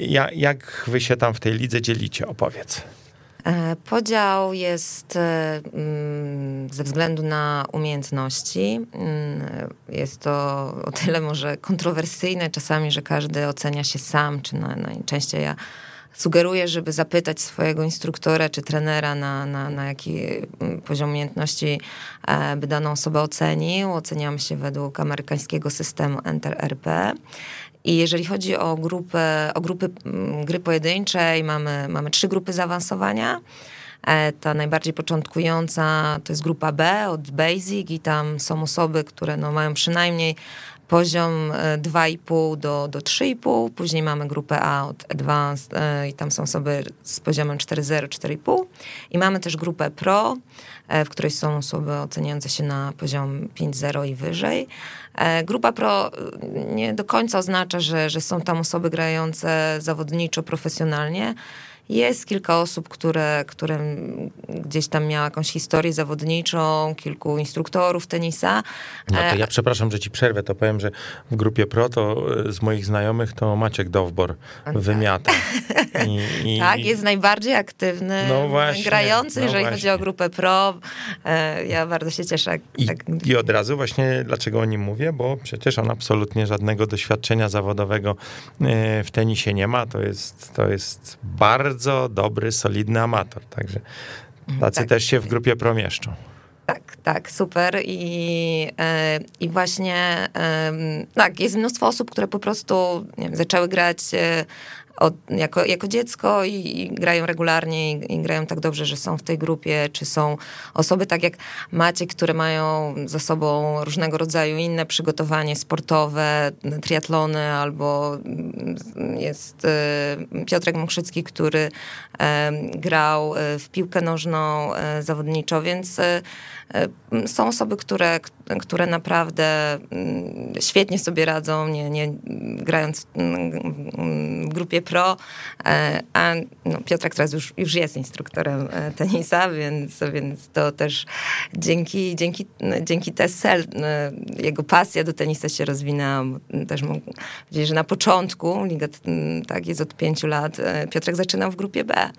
Ja, jak wy się tam w tej lidze dzielicie? Opowiedz. E, podział jest e, mm, ze względu na umiejętności. Mm, jest to o tyle może kontrowersyjne czasami, że każdy ocenia się sam, czy najczęściej ja sugeruję, żeby zapytać swojego instruktora czy trenera, na, na, na jaki mm, poziom umiejętności e, by daną osobę ocenił. Oceniamy się według amerykańskiego systemu Enter-RP. I jeżeli chodzi o grupę, o grupy mm, gry pojedynczej, mamy, mamy trzy grupy zaawansowania. Ta najbardziej początkująca to jest grupa B od Basic i tam są osoby, które no mają przynajmniej poziom 2,5 do, do 3,5, później mamy grupę A od Advanced i tam są osoby z poziomem 4,0, 4,5 i mamy też grupę Pro, w której są osoby oceniające się na poziom 5,0 i wyżej. E, grupa pro e, nie do końca oznacza, że, że są tam osoby grające zawodniczo, profesjonalnie. Jest kilka osób, które, które gdzieś tam miały jakąś historię zawodniczą, kilku instruktorów tenisa. No to e, ja przepraszam, że ci przerwę, to powiem, że w grupie pro to z moich znajomych to Maciek Dowbor tak. wymiata. I, i, tak, jest najbardziej aktywny, no właśnie, grający, no jeżeli właśnie. chodzi o grupę pro. Ja bardzo się cieszę. I, tak... I od razu właśnie dlaczego o nim mówię, bo przecież on absolutnie żadnego doświadczenia zawodowego w tenisie nie ma. To jest, to jest bardzo bardzo dobry, solidny amator. Także mhm, tacy tak. też się w grupie promieszczą. Tak, tak, super. I, e, i właśnie tak, jest mnóstwo osób, które po prostu wiem, zaczęły grać e, od, jako, jako dziecko i, i grają regularnie i, i, grają tak dobrze, że są w tej grupie, czy są osoby tak jak Maciek, które mają za sobą różnego rodzaju inne przygotowanie sportowe, triatlony, albo jest y, Piotrek Mokrzycki, który y, grał w piłkę nożną y, zawodniczo, więc y, są osoby, które, które naprawdę mm, świetnie sobie radzą, nie, nie grając w grupie pro, e, a no, Piotrek teraz już, już jest instruktorem e, tenisa, więc, więc to też dzięki, dzięki, dzięki TESEL jego pasja do tenisa się rozwinęła. Też mogę powiedzieć, że na początku, liga tak jest od pięciu lat, e, Piotrek zaczynał w grupie B,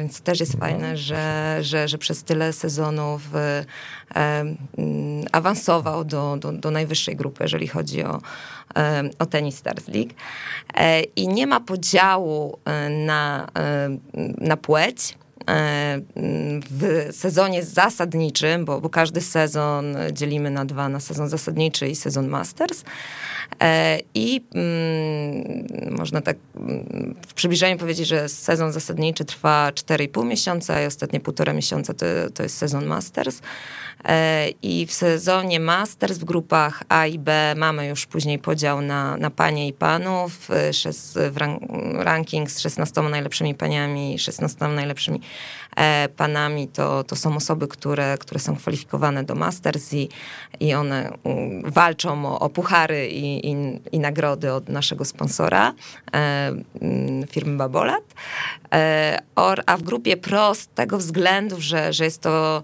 więc to też jest fajne, że, że, że przez tyle sezonów awansował do, do, do najwyższej grupy, jeżeli chodzi o, o Tennis Stars League. I nie ma podziału e, na, e, na płeć e, w sezonie zasadniczym, bo, bo, każdy sezon dzielimy na dwa, na sezon zasadniczy i sezon Masters. I mm, można tak w przybliżeniu powiedzieć, że sezon zasadniczy trwa 4,5 miesiąca i ostatnie półtora miesiąca to, to jest sezon Masters. E, I w sezonie Masters w grupach A i B mamy już później podział na, na panie i panów, e, w ranking z 16 najlepszymi paniami i 16 najlepszymi e, panami. To, to są osoby, które, które są kwalifikowane do Masters i, i one walczą o, o puchary i, i, i, nagrody od naszego sponsora, firmy Babolat. A w grupie Pro z tego względu, że, że jest to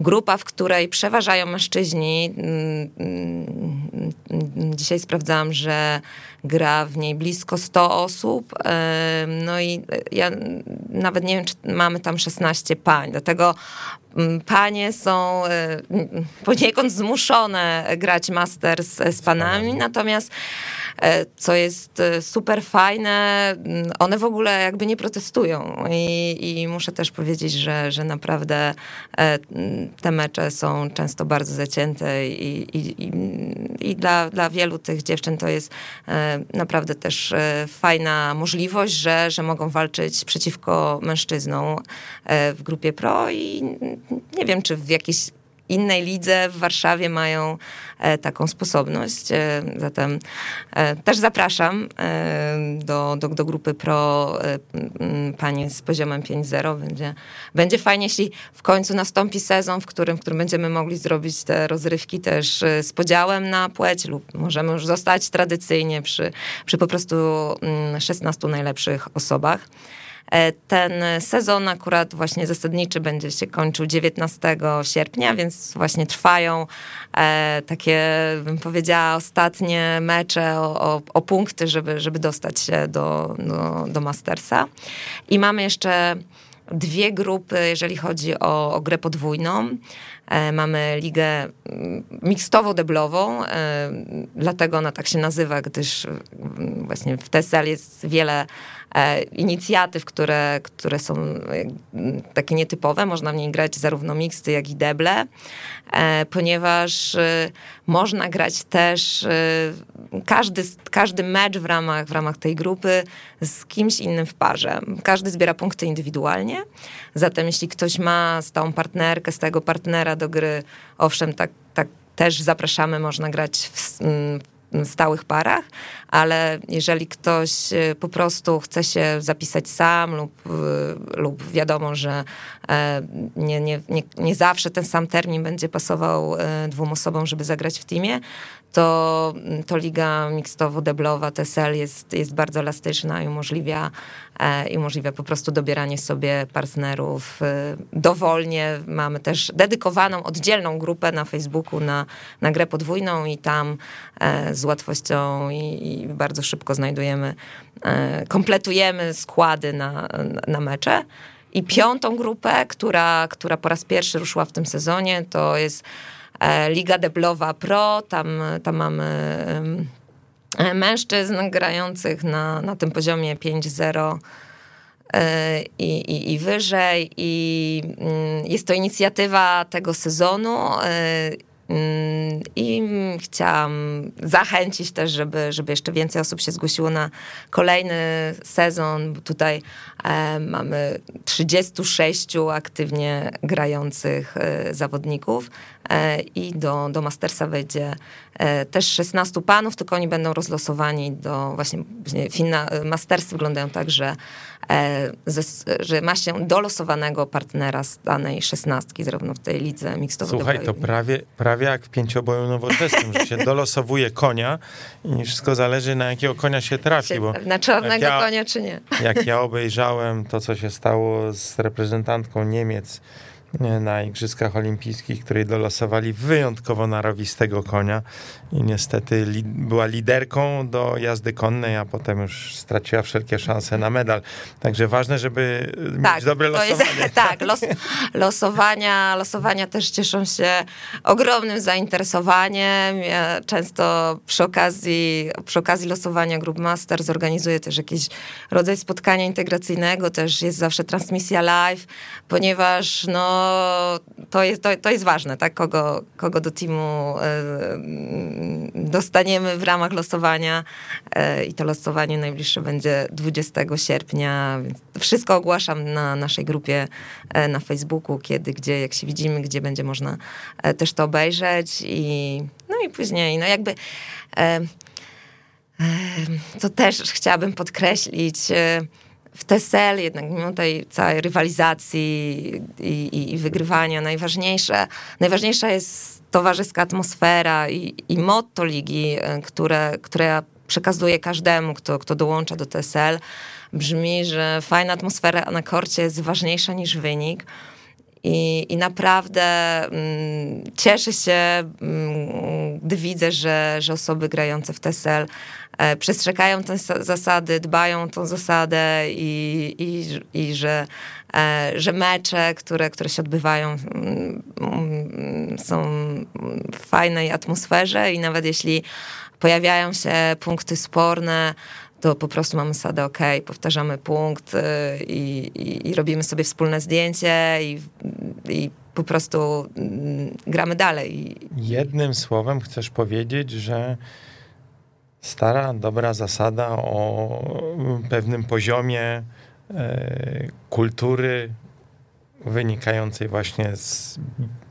grupa, w której przeważają mężczyźni. Mm, mm, dzisiaj sprawdzałam, że gra w niej blisko 100 osób. No i ja nawet nie wiem, czy mamy tam 16 pań. Dlatego mm, panie są e, poniekąd zmuszone grać Masters z panami, natomiast E, co jest e, super fajne. Mm, one w ogóle jakby nie protestują i, i muszę też powiedzieć, że, że naprawdę e, te mecze są często bardzo zacięte i, i, i dla, dla wielu tych dziewczyn to jest naprawdę też fajna możliwość, że, że mogą walczyć przeciwko mężczyznom w grupie pro i nie wiem, czy w jakiś innej lidze w Warszawie mają e, taką sposobność. E, zatem e, też zapraszam do, do, do grupy pro pani z poziomem 5.0. Będzie, będzie fajnie, jeśli w końcu nastąpi sezon, w którym, w którym będziemy mogli zrobić te rozrywki też z podziałem na płeć lub możemy już zostać tradycyjnie przy, przy po prostu 16 najlepszych osobach. E, ten sezon akurat właśnie zasadniczy będzie się kończył 19 sierpnia, więc właśnie trwają e, takie, bym powiedziała, ostatnie mecze o, o, o punkty, żeby, żeby dostać się do, do, do Mastersa. I mamy jeszcze dwie grupy, jeżeli chodzi o, o grę podwójną. E, mamy ligę mm, mikstowo-deblową, dlatego ona tak się nazywa, gdyż mm, właśnie w TESEL jest wiele inicjatyw, które, które są takie nietypowe. Można w niej grać zarówno miksty, jak i deble, ponieważ można grać też każdy, każdy mecz w ramach, w ramach tej grupy z kimś innym w parze. Każdy zbiera punkty indywidualnie, zatem jeśli ktoś ma stałą partnerkę, z tego partnera do gry, owszem, tak, tak też zapraszamy, można grać w stałych parach, ale jeżeli ktoś y, po prostu chce się zapisać sam lub, y, lub wiadomo, że e, nie, nie, nie, nie zawsze ten sam termin będzie pasował e, dwóm osobom, żeby zagrać w teamie, to, to liga mikstowo-deblowa TSL jest, jest bardzo elastyczna i umożliwia, i umożliwia po prostu dobieranie sobie partnerów e, dowolnie. Mamy też dedykowaną, oddzielną grupę na Facebooku na, na grę podwójną i tam e, z łatwością i, i bardzo szybko znajdujemy, e, kompletujemy składy na, na mecze. I piątą grupę, która, która po raz pierwszy ruszyła w tym sezonie, to jest E, Liga Deblowa Pro, tam, tam mamy e, mężczyzn grających na, na tym poziomie 5-0 e, i, i, i wyżej. I mm, jest to inicjatywa tego sezonu Mm, I chciałam zachęcić też, żeby, żeby jeszcze więcej osób się zgłosiło na kolejny sezon, bo tutaj e, mamy 36 aktywnie grających e, zawodników e, i do, do Mastersa wejdzie e, też 16 panów, tylko oni będą rozlosowani do właśnie, finna, Mastersy wyglądają tak, że, e, ze, że ma się dolosowanego partnera z danej szesnastki, zarówno w tej lidze mixtowej. Słuchaj, to prawie, prawie prawie jak w pięcioboju nowoczesnym, że się dolosowuje konia i wszystko zależy na jakiego konia się trafi. Bo na czarnego ja, konia czy nie. Jak ja obejrzałem to, co się stało z reprezentantką Niemiec na Igrzyskach Olimpijskich, której dolosowali wyjątkowo narowistego konia i niestety li była liderką do jazdy konnej, a potem już straciła wszelkie szanse na medal. Także ważne, żeby tak, mieć dobre losowanie. Jest, tak, los, losowania, losowania też cieszą się ogromnym zainteresowaniem. Ja często przy okazji, przy okazji losowania Group Master zorganizuję też jakiś rodzaj spotkania integracyjnego, też jest zawsze transmisja live, ponieważ no to jest, to, to jest ważne, tak? Kogo, kogo do teamu e, dostaniemy w ramach losowania e, i to losowanie najbliższe będzie 20 sierpnia, więc wszystko ogłaszam na naszej grupie e, na Facebooku, kiedy, gdzie, jak się widzimy, gdzie będzie można też to obejrzeć i no i później, no jakby to też chciałabym podkreślić, w TSL jednak mimo tej całej rywalizacji i, i, i, wygrywania najważniejsze, najważniejsza jest towarzyska atmosfera i, i motto ligi, e, które, które ja przekazuję każdemu, kto, kto dołącza do TSL, brzmi, że fajna atmosfera na korcie jest ważniejsza niż wynik. I, I naprawdę mm, cieszę się, mm, gdy widzę, że, że osoby grające w TSL przestrzegają te zasady, dbają o tą zasadę i, i, i że, e, że mecze, które, które się odbywają, mm, mm są w fajnej atmosferze i nawet jeśli pojawiają się punkty sporne, to po prostu mamy sadę ok, powtarzamy punkt y, i, i, i robimy sobie wspólne zdjęcie i, i po prostu mm, gramy dalej. Jednym słowem chcesz powiedzieć, że stara, dobra zasada o pewnym poziomie e, kultury wynikającej właśnie z,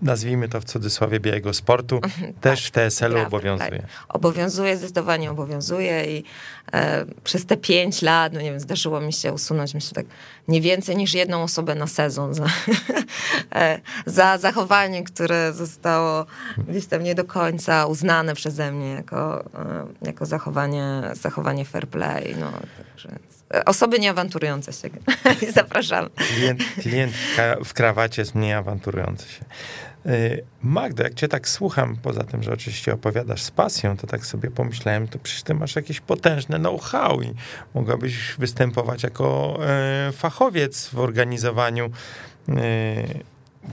nazwijmy to w cudzysłowie, białego sportu, mhm, też tak, w TSL-u obowiązuje. Tak. Obowiązuje, zdecydowanie obowiązuje i e, przez te pięć lat, no nie wiem, zdarzyło mi się usunąć, myślę tak, nie więcej niż jedną osobę na sezon za, e, za zachowanie, które zostało gdzieś tam nie do końca uznane przeze mnie jako, e, jako zachowanie, zachowanie fair play. No, także Osoby nieawanturujące się. Zapraszam. Klient, klient w krawacie jest mniej awanturujący się. Y, Magda, jak cię tak słucham, poza tym, że oczywiście opowiadasz z pasją, to tak sobie pomyślałem, to przecież ty masz jakieś potężne know-how i mogłabyś występować jako e, fachowiec w organizowaniu e,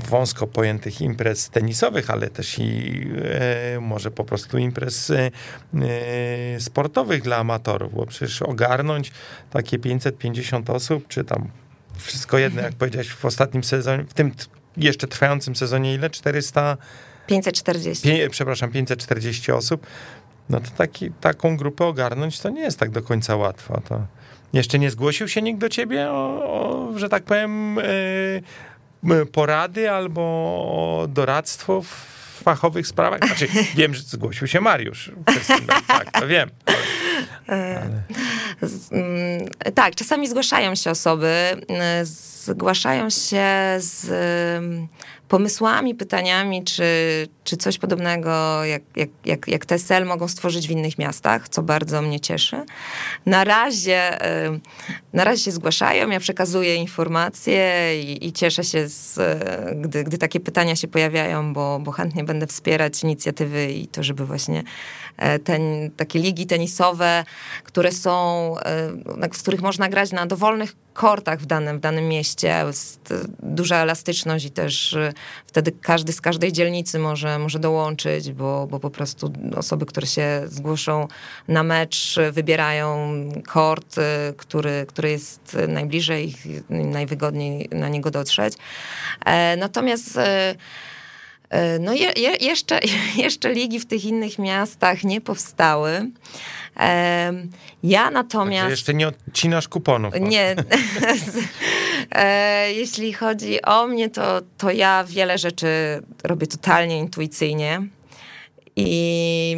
wąsko pojętych imprez tenisowych, ale też i e, może po prostu imprez e, e, sportowych dla amatorów, bo przecież ogarnąć takie 550 osób, czy tam wszystko jedno, jak powiedziałeś w ostatnim sezonie, w tym jeszcze trwającym sezonie ile? 400? 540. Pie, przepraszam, 540 osób. No to taki, taką grupę ogarnąć to nie jest tak do końca łatwo. To jeszcze nie zgłosił się nikt do ciebie o, o że tak powiem, yy, porady albo doradztwo w fachowych sprawach? Znaczy, wiem, że zgłosił się Mariusz. Tak, to wiem. Ale... Mm, tak, czasami zgłaszają się osoby, zgłaszają się z pomysłami, pytaniami, czy, czy coś podobnego jak, jak, jak, jak TSL mogą stworzyć w innych miastach, co bardzo mnie cieszy. Na razie, na razie się zgłaszają, ja przekazuję informacje i, i cieszę się, z, gdy, gdy takie pytania się pojawiają, bo, bo chętnie będę wspierać inicjatywy i to, żeby właśnie e, ten, takie ligi tenisowe, które są, e, w których można grać na dowolnych kortach w danym, w danym mieście. Jest duża elastyczność i też y, wtedy każdy z każdej dzielnicy może, może dołączyć, bo, bo po prostu osoby, które się zgłoszą na mecz, wybierają kort, który, który jest najbliżej najwygodniej na niego dotrzeć. E, natomiast no je, je, jeszcze, jeszcze ligi w tych innych miastach nie powstały. Ja natomiast... Także jeszcze nie odcinasz kuponów. Nie. E, jeśli chodzi o mnie, to, to ja wiele rzeczy robię totalnie intuicyjnie i...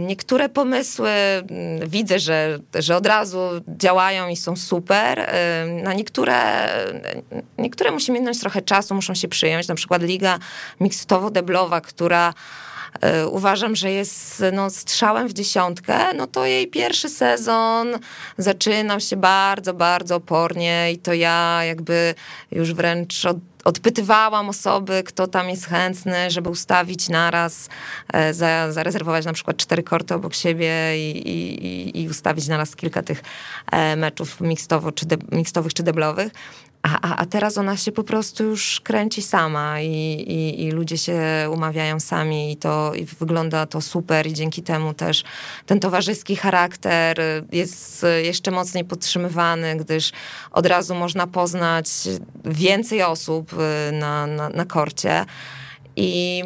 Niektóre pomysły mm, widzę, że, że od razu działają i są super. Na niektóre, niektóre musimy minąć trochę czasu, muszą się przyjąć. Na przykład Liga Mikstowo-Deblowa, która uważam, że jest no, strzałem w dziesiątkę, no to jej pierwszy sezon zaczynał się bardzo, bardzo opornie i to ja jakby już wręcz od odpytywałam osoby, kto tam jest chętny, żeby ustawić naraz, e, za, zarezerwować na przykład cztery korty obok siebie i, i, i ustawić naraz kilka tych e, meczów mikstowo, czy de, mikstowych czy deblowych. A, a, a teraz ona się po prostu już kręci sama i, i, i, ludzie się umawiają sami i to i wygląda to super i dzięki temu też ten towarzyski charakter jest jeszcze mocniej podtrzymywany, gdyż od razu można poznać więcej osób y, na, na, na korcie. I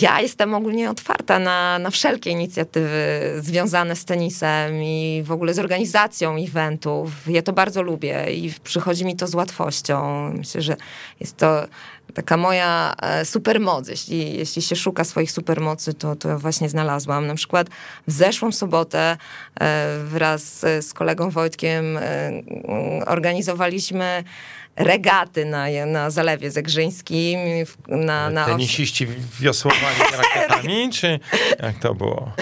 ja jestem ogólnie otwarta na, na wszelkie inicjatywy związane z tenisem i w ogóle z organizacją eventów. Ja to bardzo lubię i przychodzi mi to z łatwością. Myślę, że jest to taka moja e, supermoc. Jeśli, jeśli się szuka swoich supermocy, to, to właśnie znalazłam. Na przykład w zeszłą sobotę e, wraz z kolegą Wojtkiem e, organizowaliśmy regaty na, na Zalewie Zegrzyńskim. Na, na Tenisiści wiosłowali rakietami, czy jak to było?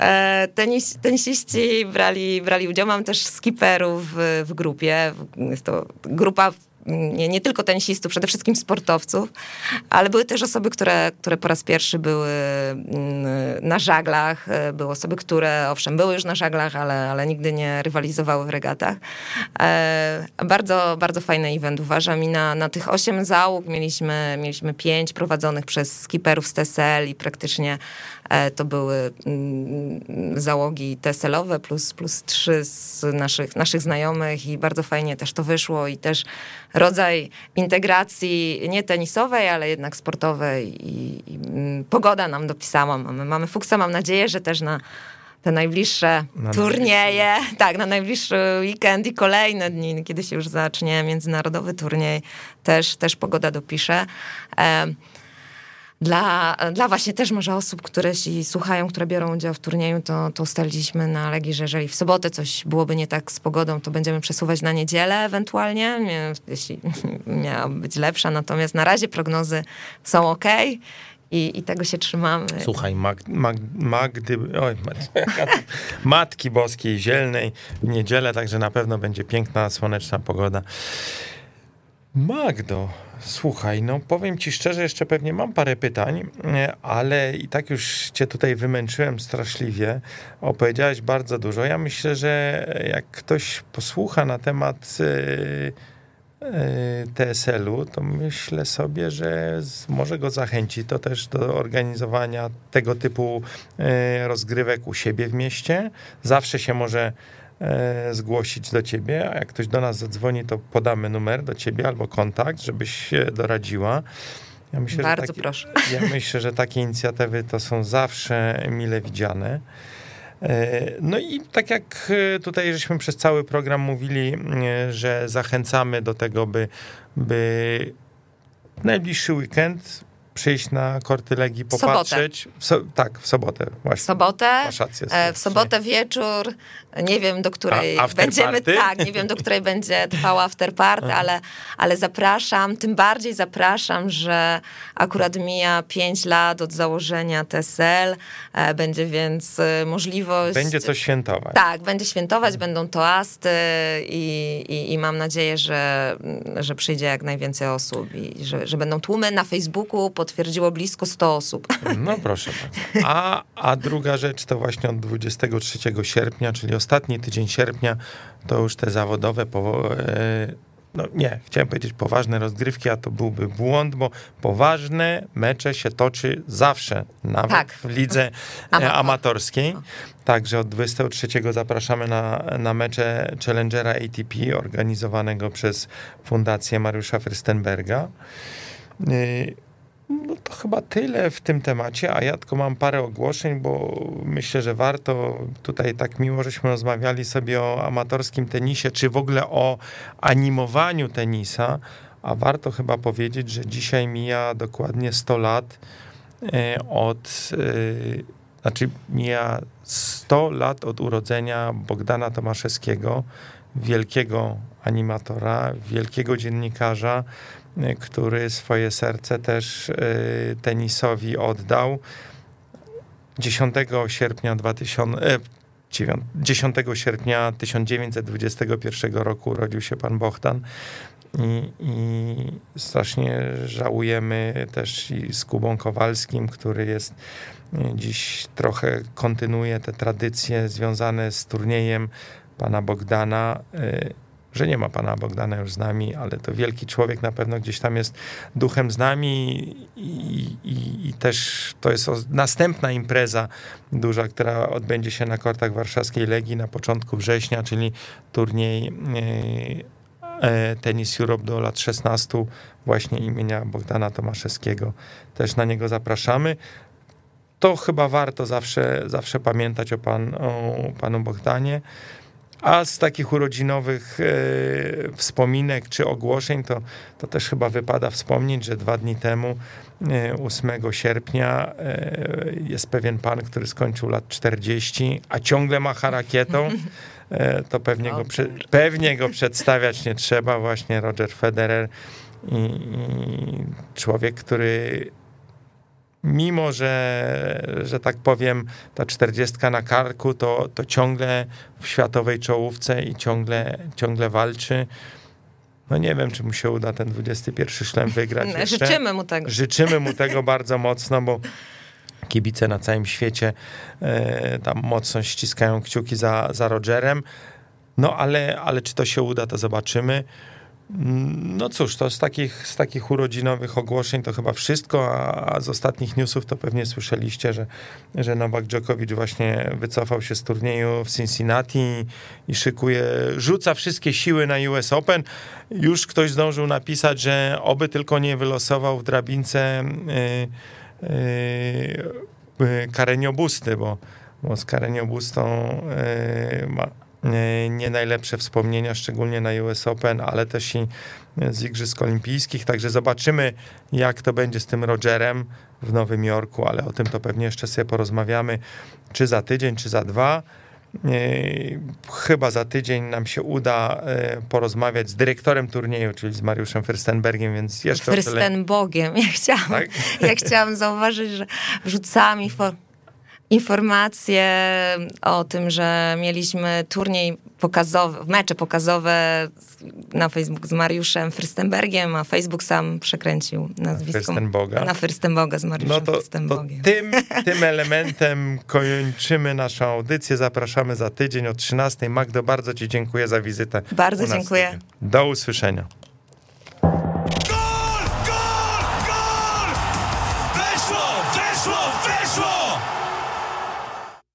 E, tenis, tenisiści brali, brali udział. Mam też skiperów w, w grupie. Jest to grupa nie, nie tylko tenisistów, przede wszystkim sportowców, ale były też osoby, które, które po raz pierwszy były mm, na żaglach, były osoby, które owszem były już na żaglach, ale, ale nigdy nie rywalizowały w regatach. E, bardzo, bardzo fajny event. Uważam i na, na tych osiem załóg. Mieliśmy, mieliśmy pięć prowadzonych przez skiperów z TSL i praktycznie to były mm, załogi TSL-owe plus, plus trzy z naszych, naszych znajomych i bardzo fajnie też to wyszło i też rodzaj integracji nie tenisowej, ale jednak sportowej i, i mm, pogoda nam dopisała. Mamy, mamy fuksa, mam nadzieję, że też na te najbliższe na turnieje, najbliższy. tak, na najbliższy weekend i kolejne dni, kiedy się już zacznie międzynarodowy turniej, też, też pogoda dopisze. E, dla, dla właśnie też może osób, które się słuchają, które biorą udział w turnieju, to, to ustaliliśmy na Legii, że jeżeli w sobotę coś byłoby nie tak z pogodą, to będziemy przesuwać na niedzielę ewentualnie, jeśli miała być lepsza. Natomiast na razie prognozy są ok. I, I, tego się trzymamy. Słuchaj, Mag, Mag, Magdy, oj, Matki Boskiej Zielnej w niedzielę, także na pewno będzie piękna, słoneczna pogoda. Magdo, Słuchaj, no powiem ci szczerze, jeszcze pewnie mam parę pytań, ale i tak już cię tutaj wymęczyłem straszliwie. Opowiedziałeś bardzo dużo. Ja myślę, że jak ktoś posłucha na temat TSL-u, to myślę sobie, że może go zachęci to też do organizowania tego typu rozgrywek u siebie w mieście. Zawsze się może zgłosić do ciebie, a jak ktoś do nas zadzwoni, to podamy numer do ciebie albo kontakt, żebyś się doradziła. Ja myślę, Bardzo takie, proszę. Ja myślę, że takie inicjatywy to są zawsze mile widziane. E, no i tak jak e, tutaj żeśmy przez cały program mówili, e, że zachęcamy do tego, by, by najbliższy weekend przyjść na korty Legii, popatrzeć. W so, tak, w sobotę właśnie. Sobotę, e, w sobotę wieczór, nie wiem do której A, będziemy, party? tak, nie wiem do której będzie trwała afterparty, ale, ale zapraszam, tym bardziej zapraszam, że akurat mija 5 lat od założenia TSL, e, będzie więc e, możliwość... Będzie coś świętować. Tak, będzie świętować, będą toasty i, i, i mam nadzieję, że, że przyjdzie jak najwięcej osób i że, że będą tłumy na Facebooku, potwierdziło blisko 100 osób. No proszę bardzo. A, a druga rzecz to właśnie od 23 sierpnia, czyli ostatni tydzień sierpnia, to już te zawodowe e, no nie, chciałem powiedzieć poważne rozgrywki, a to byłby błąd, bo poważne mecze się toczy zawsze, nawet tak. w lidze e, amatorskiej. Także od 23 zapraszamy na, na mecze Challengera ATP organizowanego przez Fundację Mariusza Fürstenberga. No to chyba tyle w tym temacie, a ja tylko mam parę ogłoszeń, bo myślę, że warto tutaj tak miło, żeśmy rozmawiali sobie o amatorskim tenisie, czy w ogóle o animowaniu tenisa, a warto chyba powiedzieć, że dzisiaj mija dokładnie 100 lat e, od, e, znaczy mija 100 lat od urodzenia Bogdana Tomaszewskiego, wielkiego animatora, wielkiego dziennikarza, który swoje serce też y, tenisowi oddał. 10 sierpnia 2000, 10 e, sierpnia 1921 roku urodził się pan Bohdan i, i, strasznie żałujemy też i z Kubą Kowalskim, który jest y, dziś trochę kontynuuje te tradycje związane z turniejem pana Bogdana. Że nie ma pana Bogdana już z nami, ale to wielki człowiek na pewno gdzieś tam jest duchem z nami i, i, i też to jest następna impreza duża, która odbędzie się na kortach warszawskiej Legii na początku września, czyli turniej e, e, Tenis Europe do lat 16 właśnie imienia Bogdana Tomaszewskiego. Też na niego zapraszamy. To chyba warto zawsze, zawsze pamiętać o, pan, o panu Bogdanie. A z takich urodzinowych e, wspominek czy ogłoszeń, to, to też chyba wypada wspomnieć, że dwa dni temu, e, 8 sierpnia, e, jest pewien pan, który skończył lat 40, a ciągle macha rakietą. E, to pewnie go, pewnie go przedstawiać nie trzeba, właśnie Roger Federer. I, i człowiek, który mimo że, że tak powiem, ta czterdziestka na karku, to, to ciągle w światowej czołówce i ciągle, ciągle walczy. No nie wiem, czy mu się uda ten 21 szlem wygrać. No, życzymy mu tego. Życzymy mu tego bardzo mocno, bo kibice na całym świecie e, tam mocno ściskają kciuki za, za Rogerem. No ale, ale czy to się uda, to zobaczymy. No cóż, to z takich, z takich urodzinowych ogłoszeń to chyba wszystko, a, z ostatnich newsów to pewnie słyszeliście, że, że Nowak Djokovic właśnie wycofał się z turnieju w Cincinnati i, i szykuje, rzuca wszystkie siły na US Open. Już ktoś zdążył napisać, że oby tylko nie wylosował w drabince yy, yy, Karenio Busty, bo, bo z Karenio Bustą yy, ma nie najlepsze wspomnienia, szczególnie na US Open, ale też i z Igrzysk Olimpijskich. Także zobaczymy, jak to będzie z tym Rogerem w Nowym Jorku, ale o tym to pewnie jeszcze sobie porozmawiamy, czy za tydzień, czy za dwa. Chyba za tydzień nam się uda e, porozmawiać z dyrektorem turnieju, czyli z Mariuszem Fürstenbergiem, więc jeszcze... Fürstenbogiem. Ja chciałam, tak? ja chciałam zauważyć, że wrzucałam informacje informacje o tym, że mieliśmy turniej pokazowy, mecze pokazowe na Facebook z Mariuszem Frystenbergiem, a Facebook sam przekręcił nazwisko. Frystenboga. Na Frystenboga z Mariuszem no to, Frystenbogiem. To tym, tym elementem kończymy naszą audycję. Zapraszamy za tydzień o 13. Magdo, bardzo Ci dziękuję za wizytę. Bardzo dziękuję. Do usłyszenia.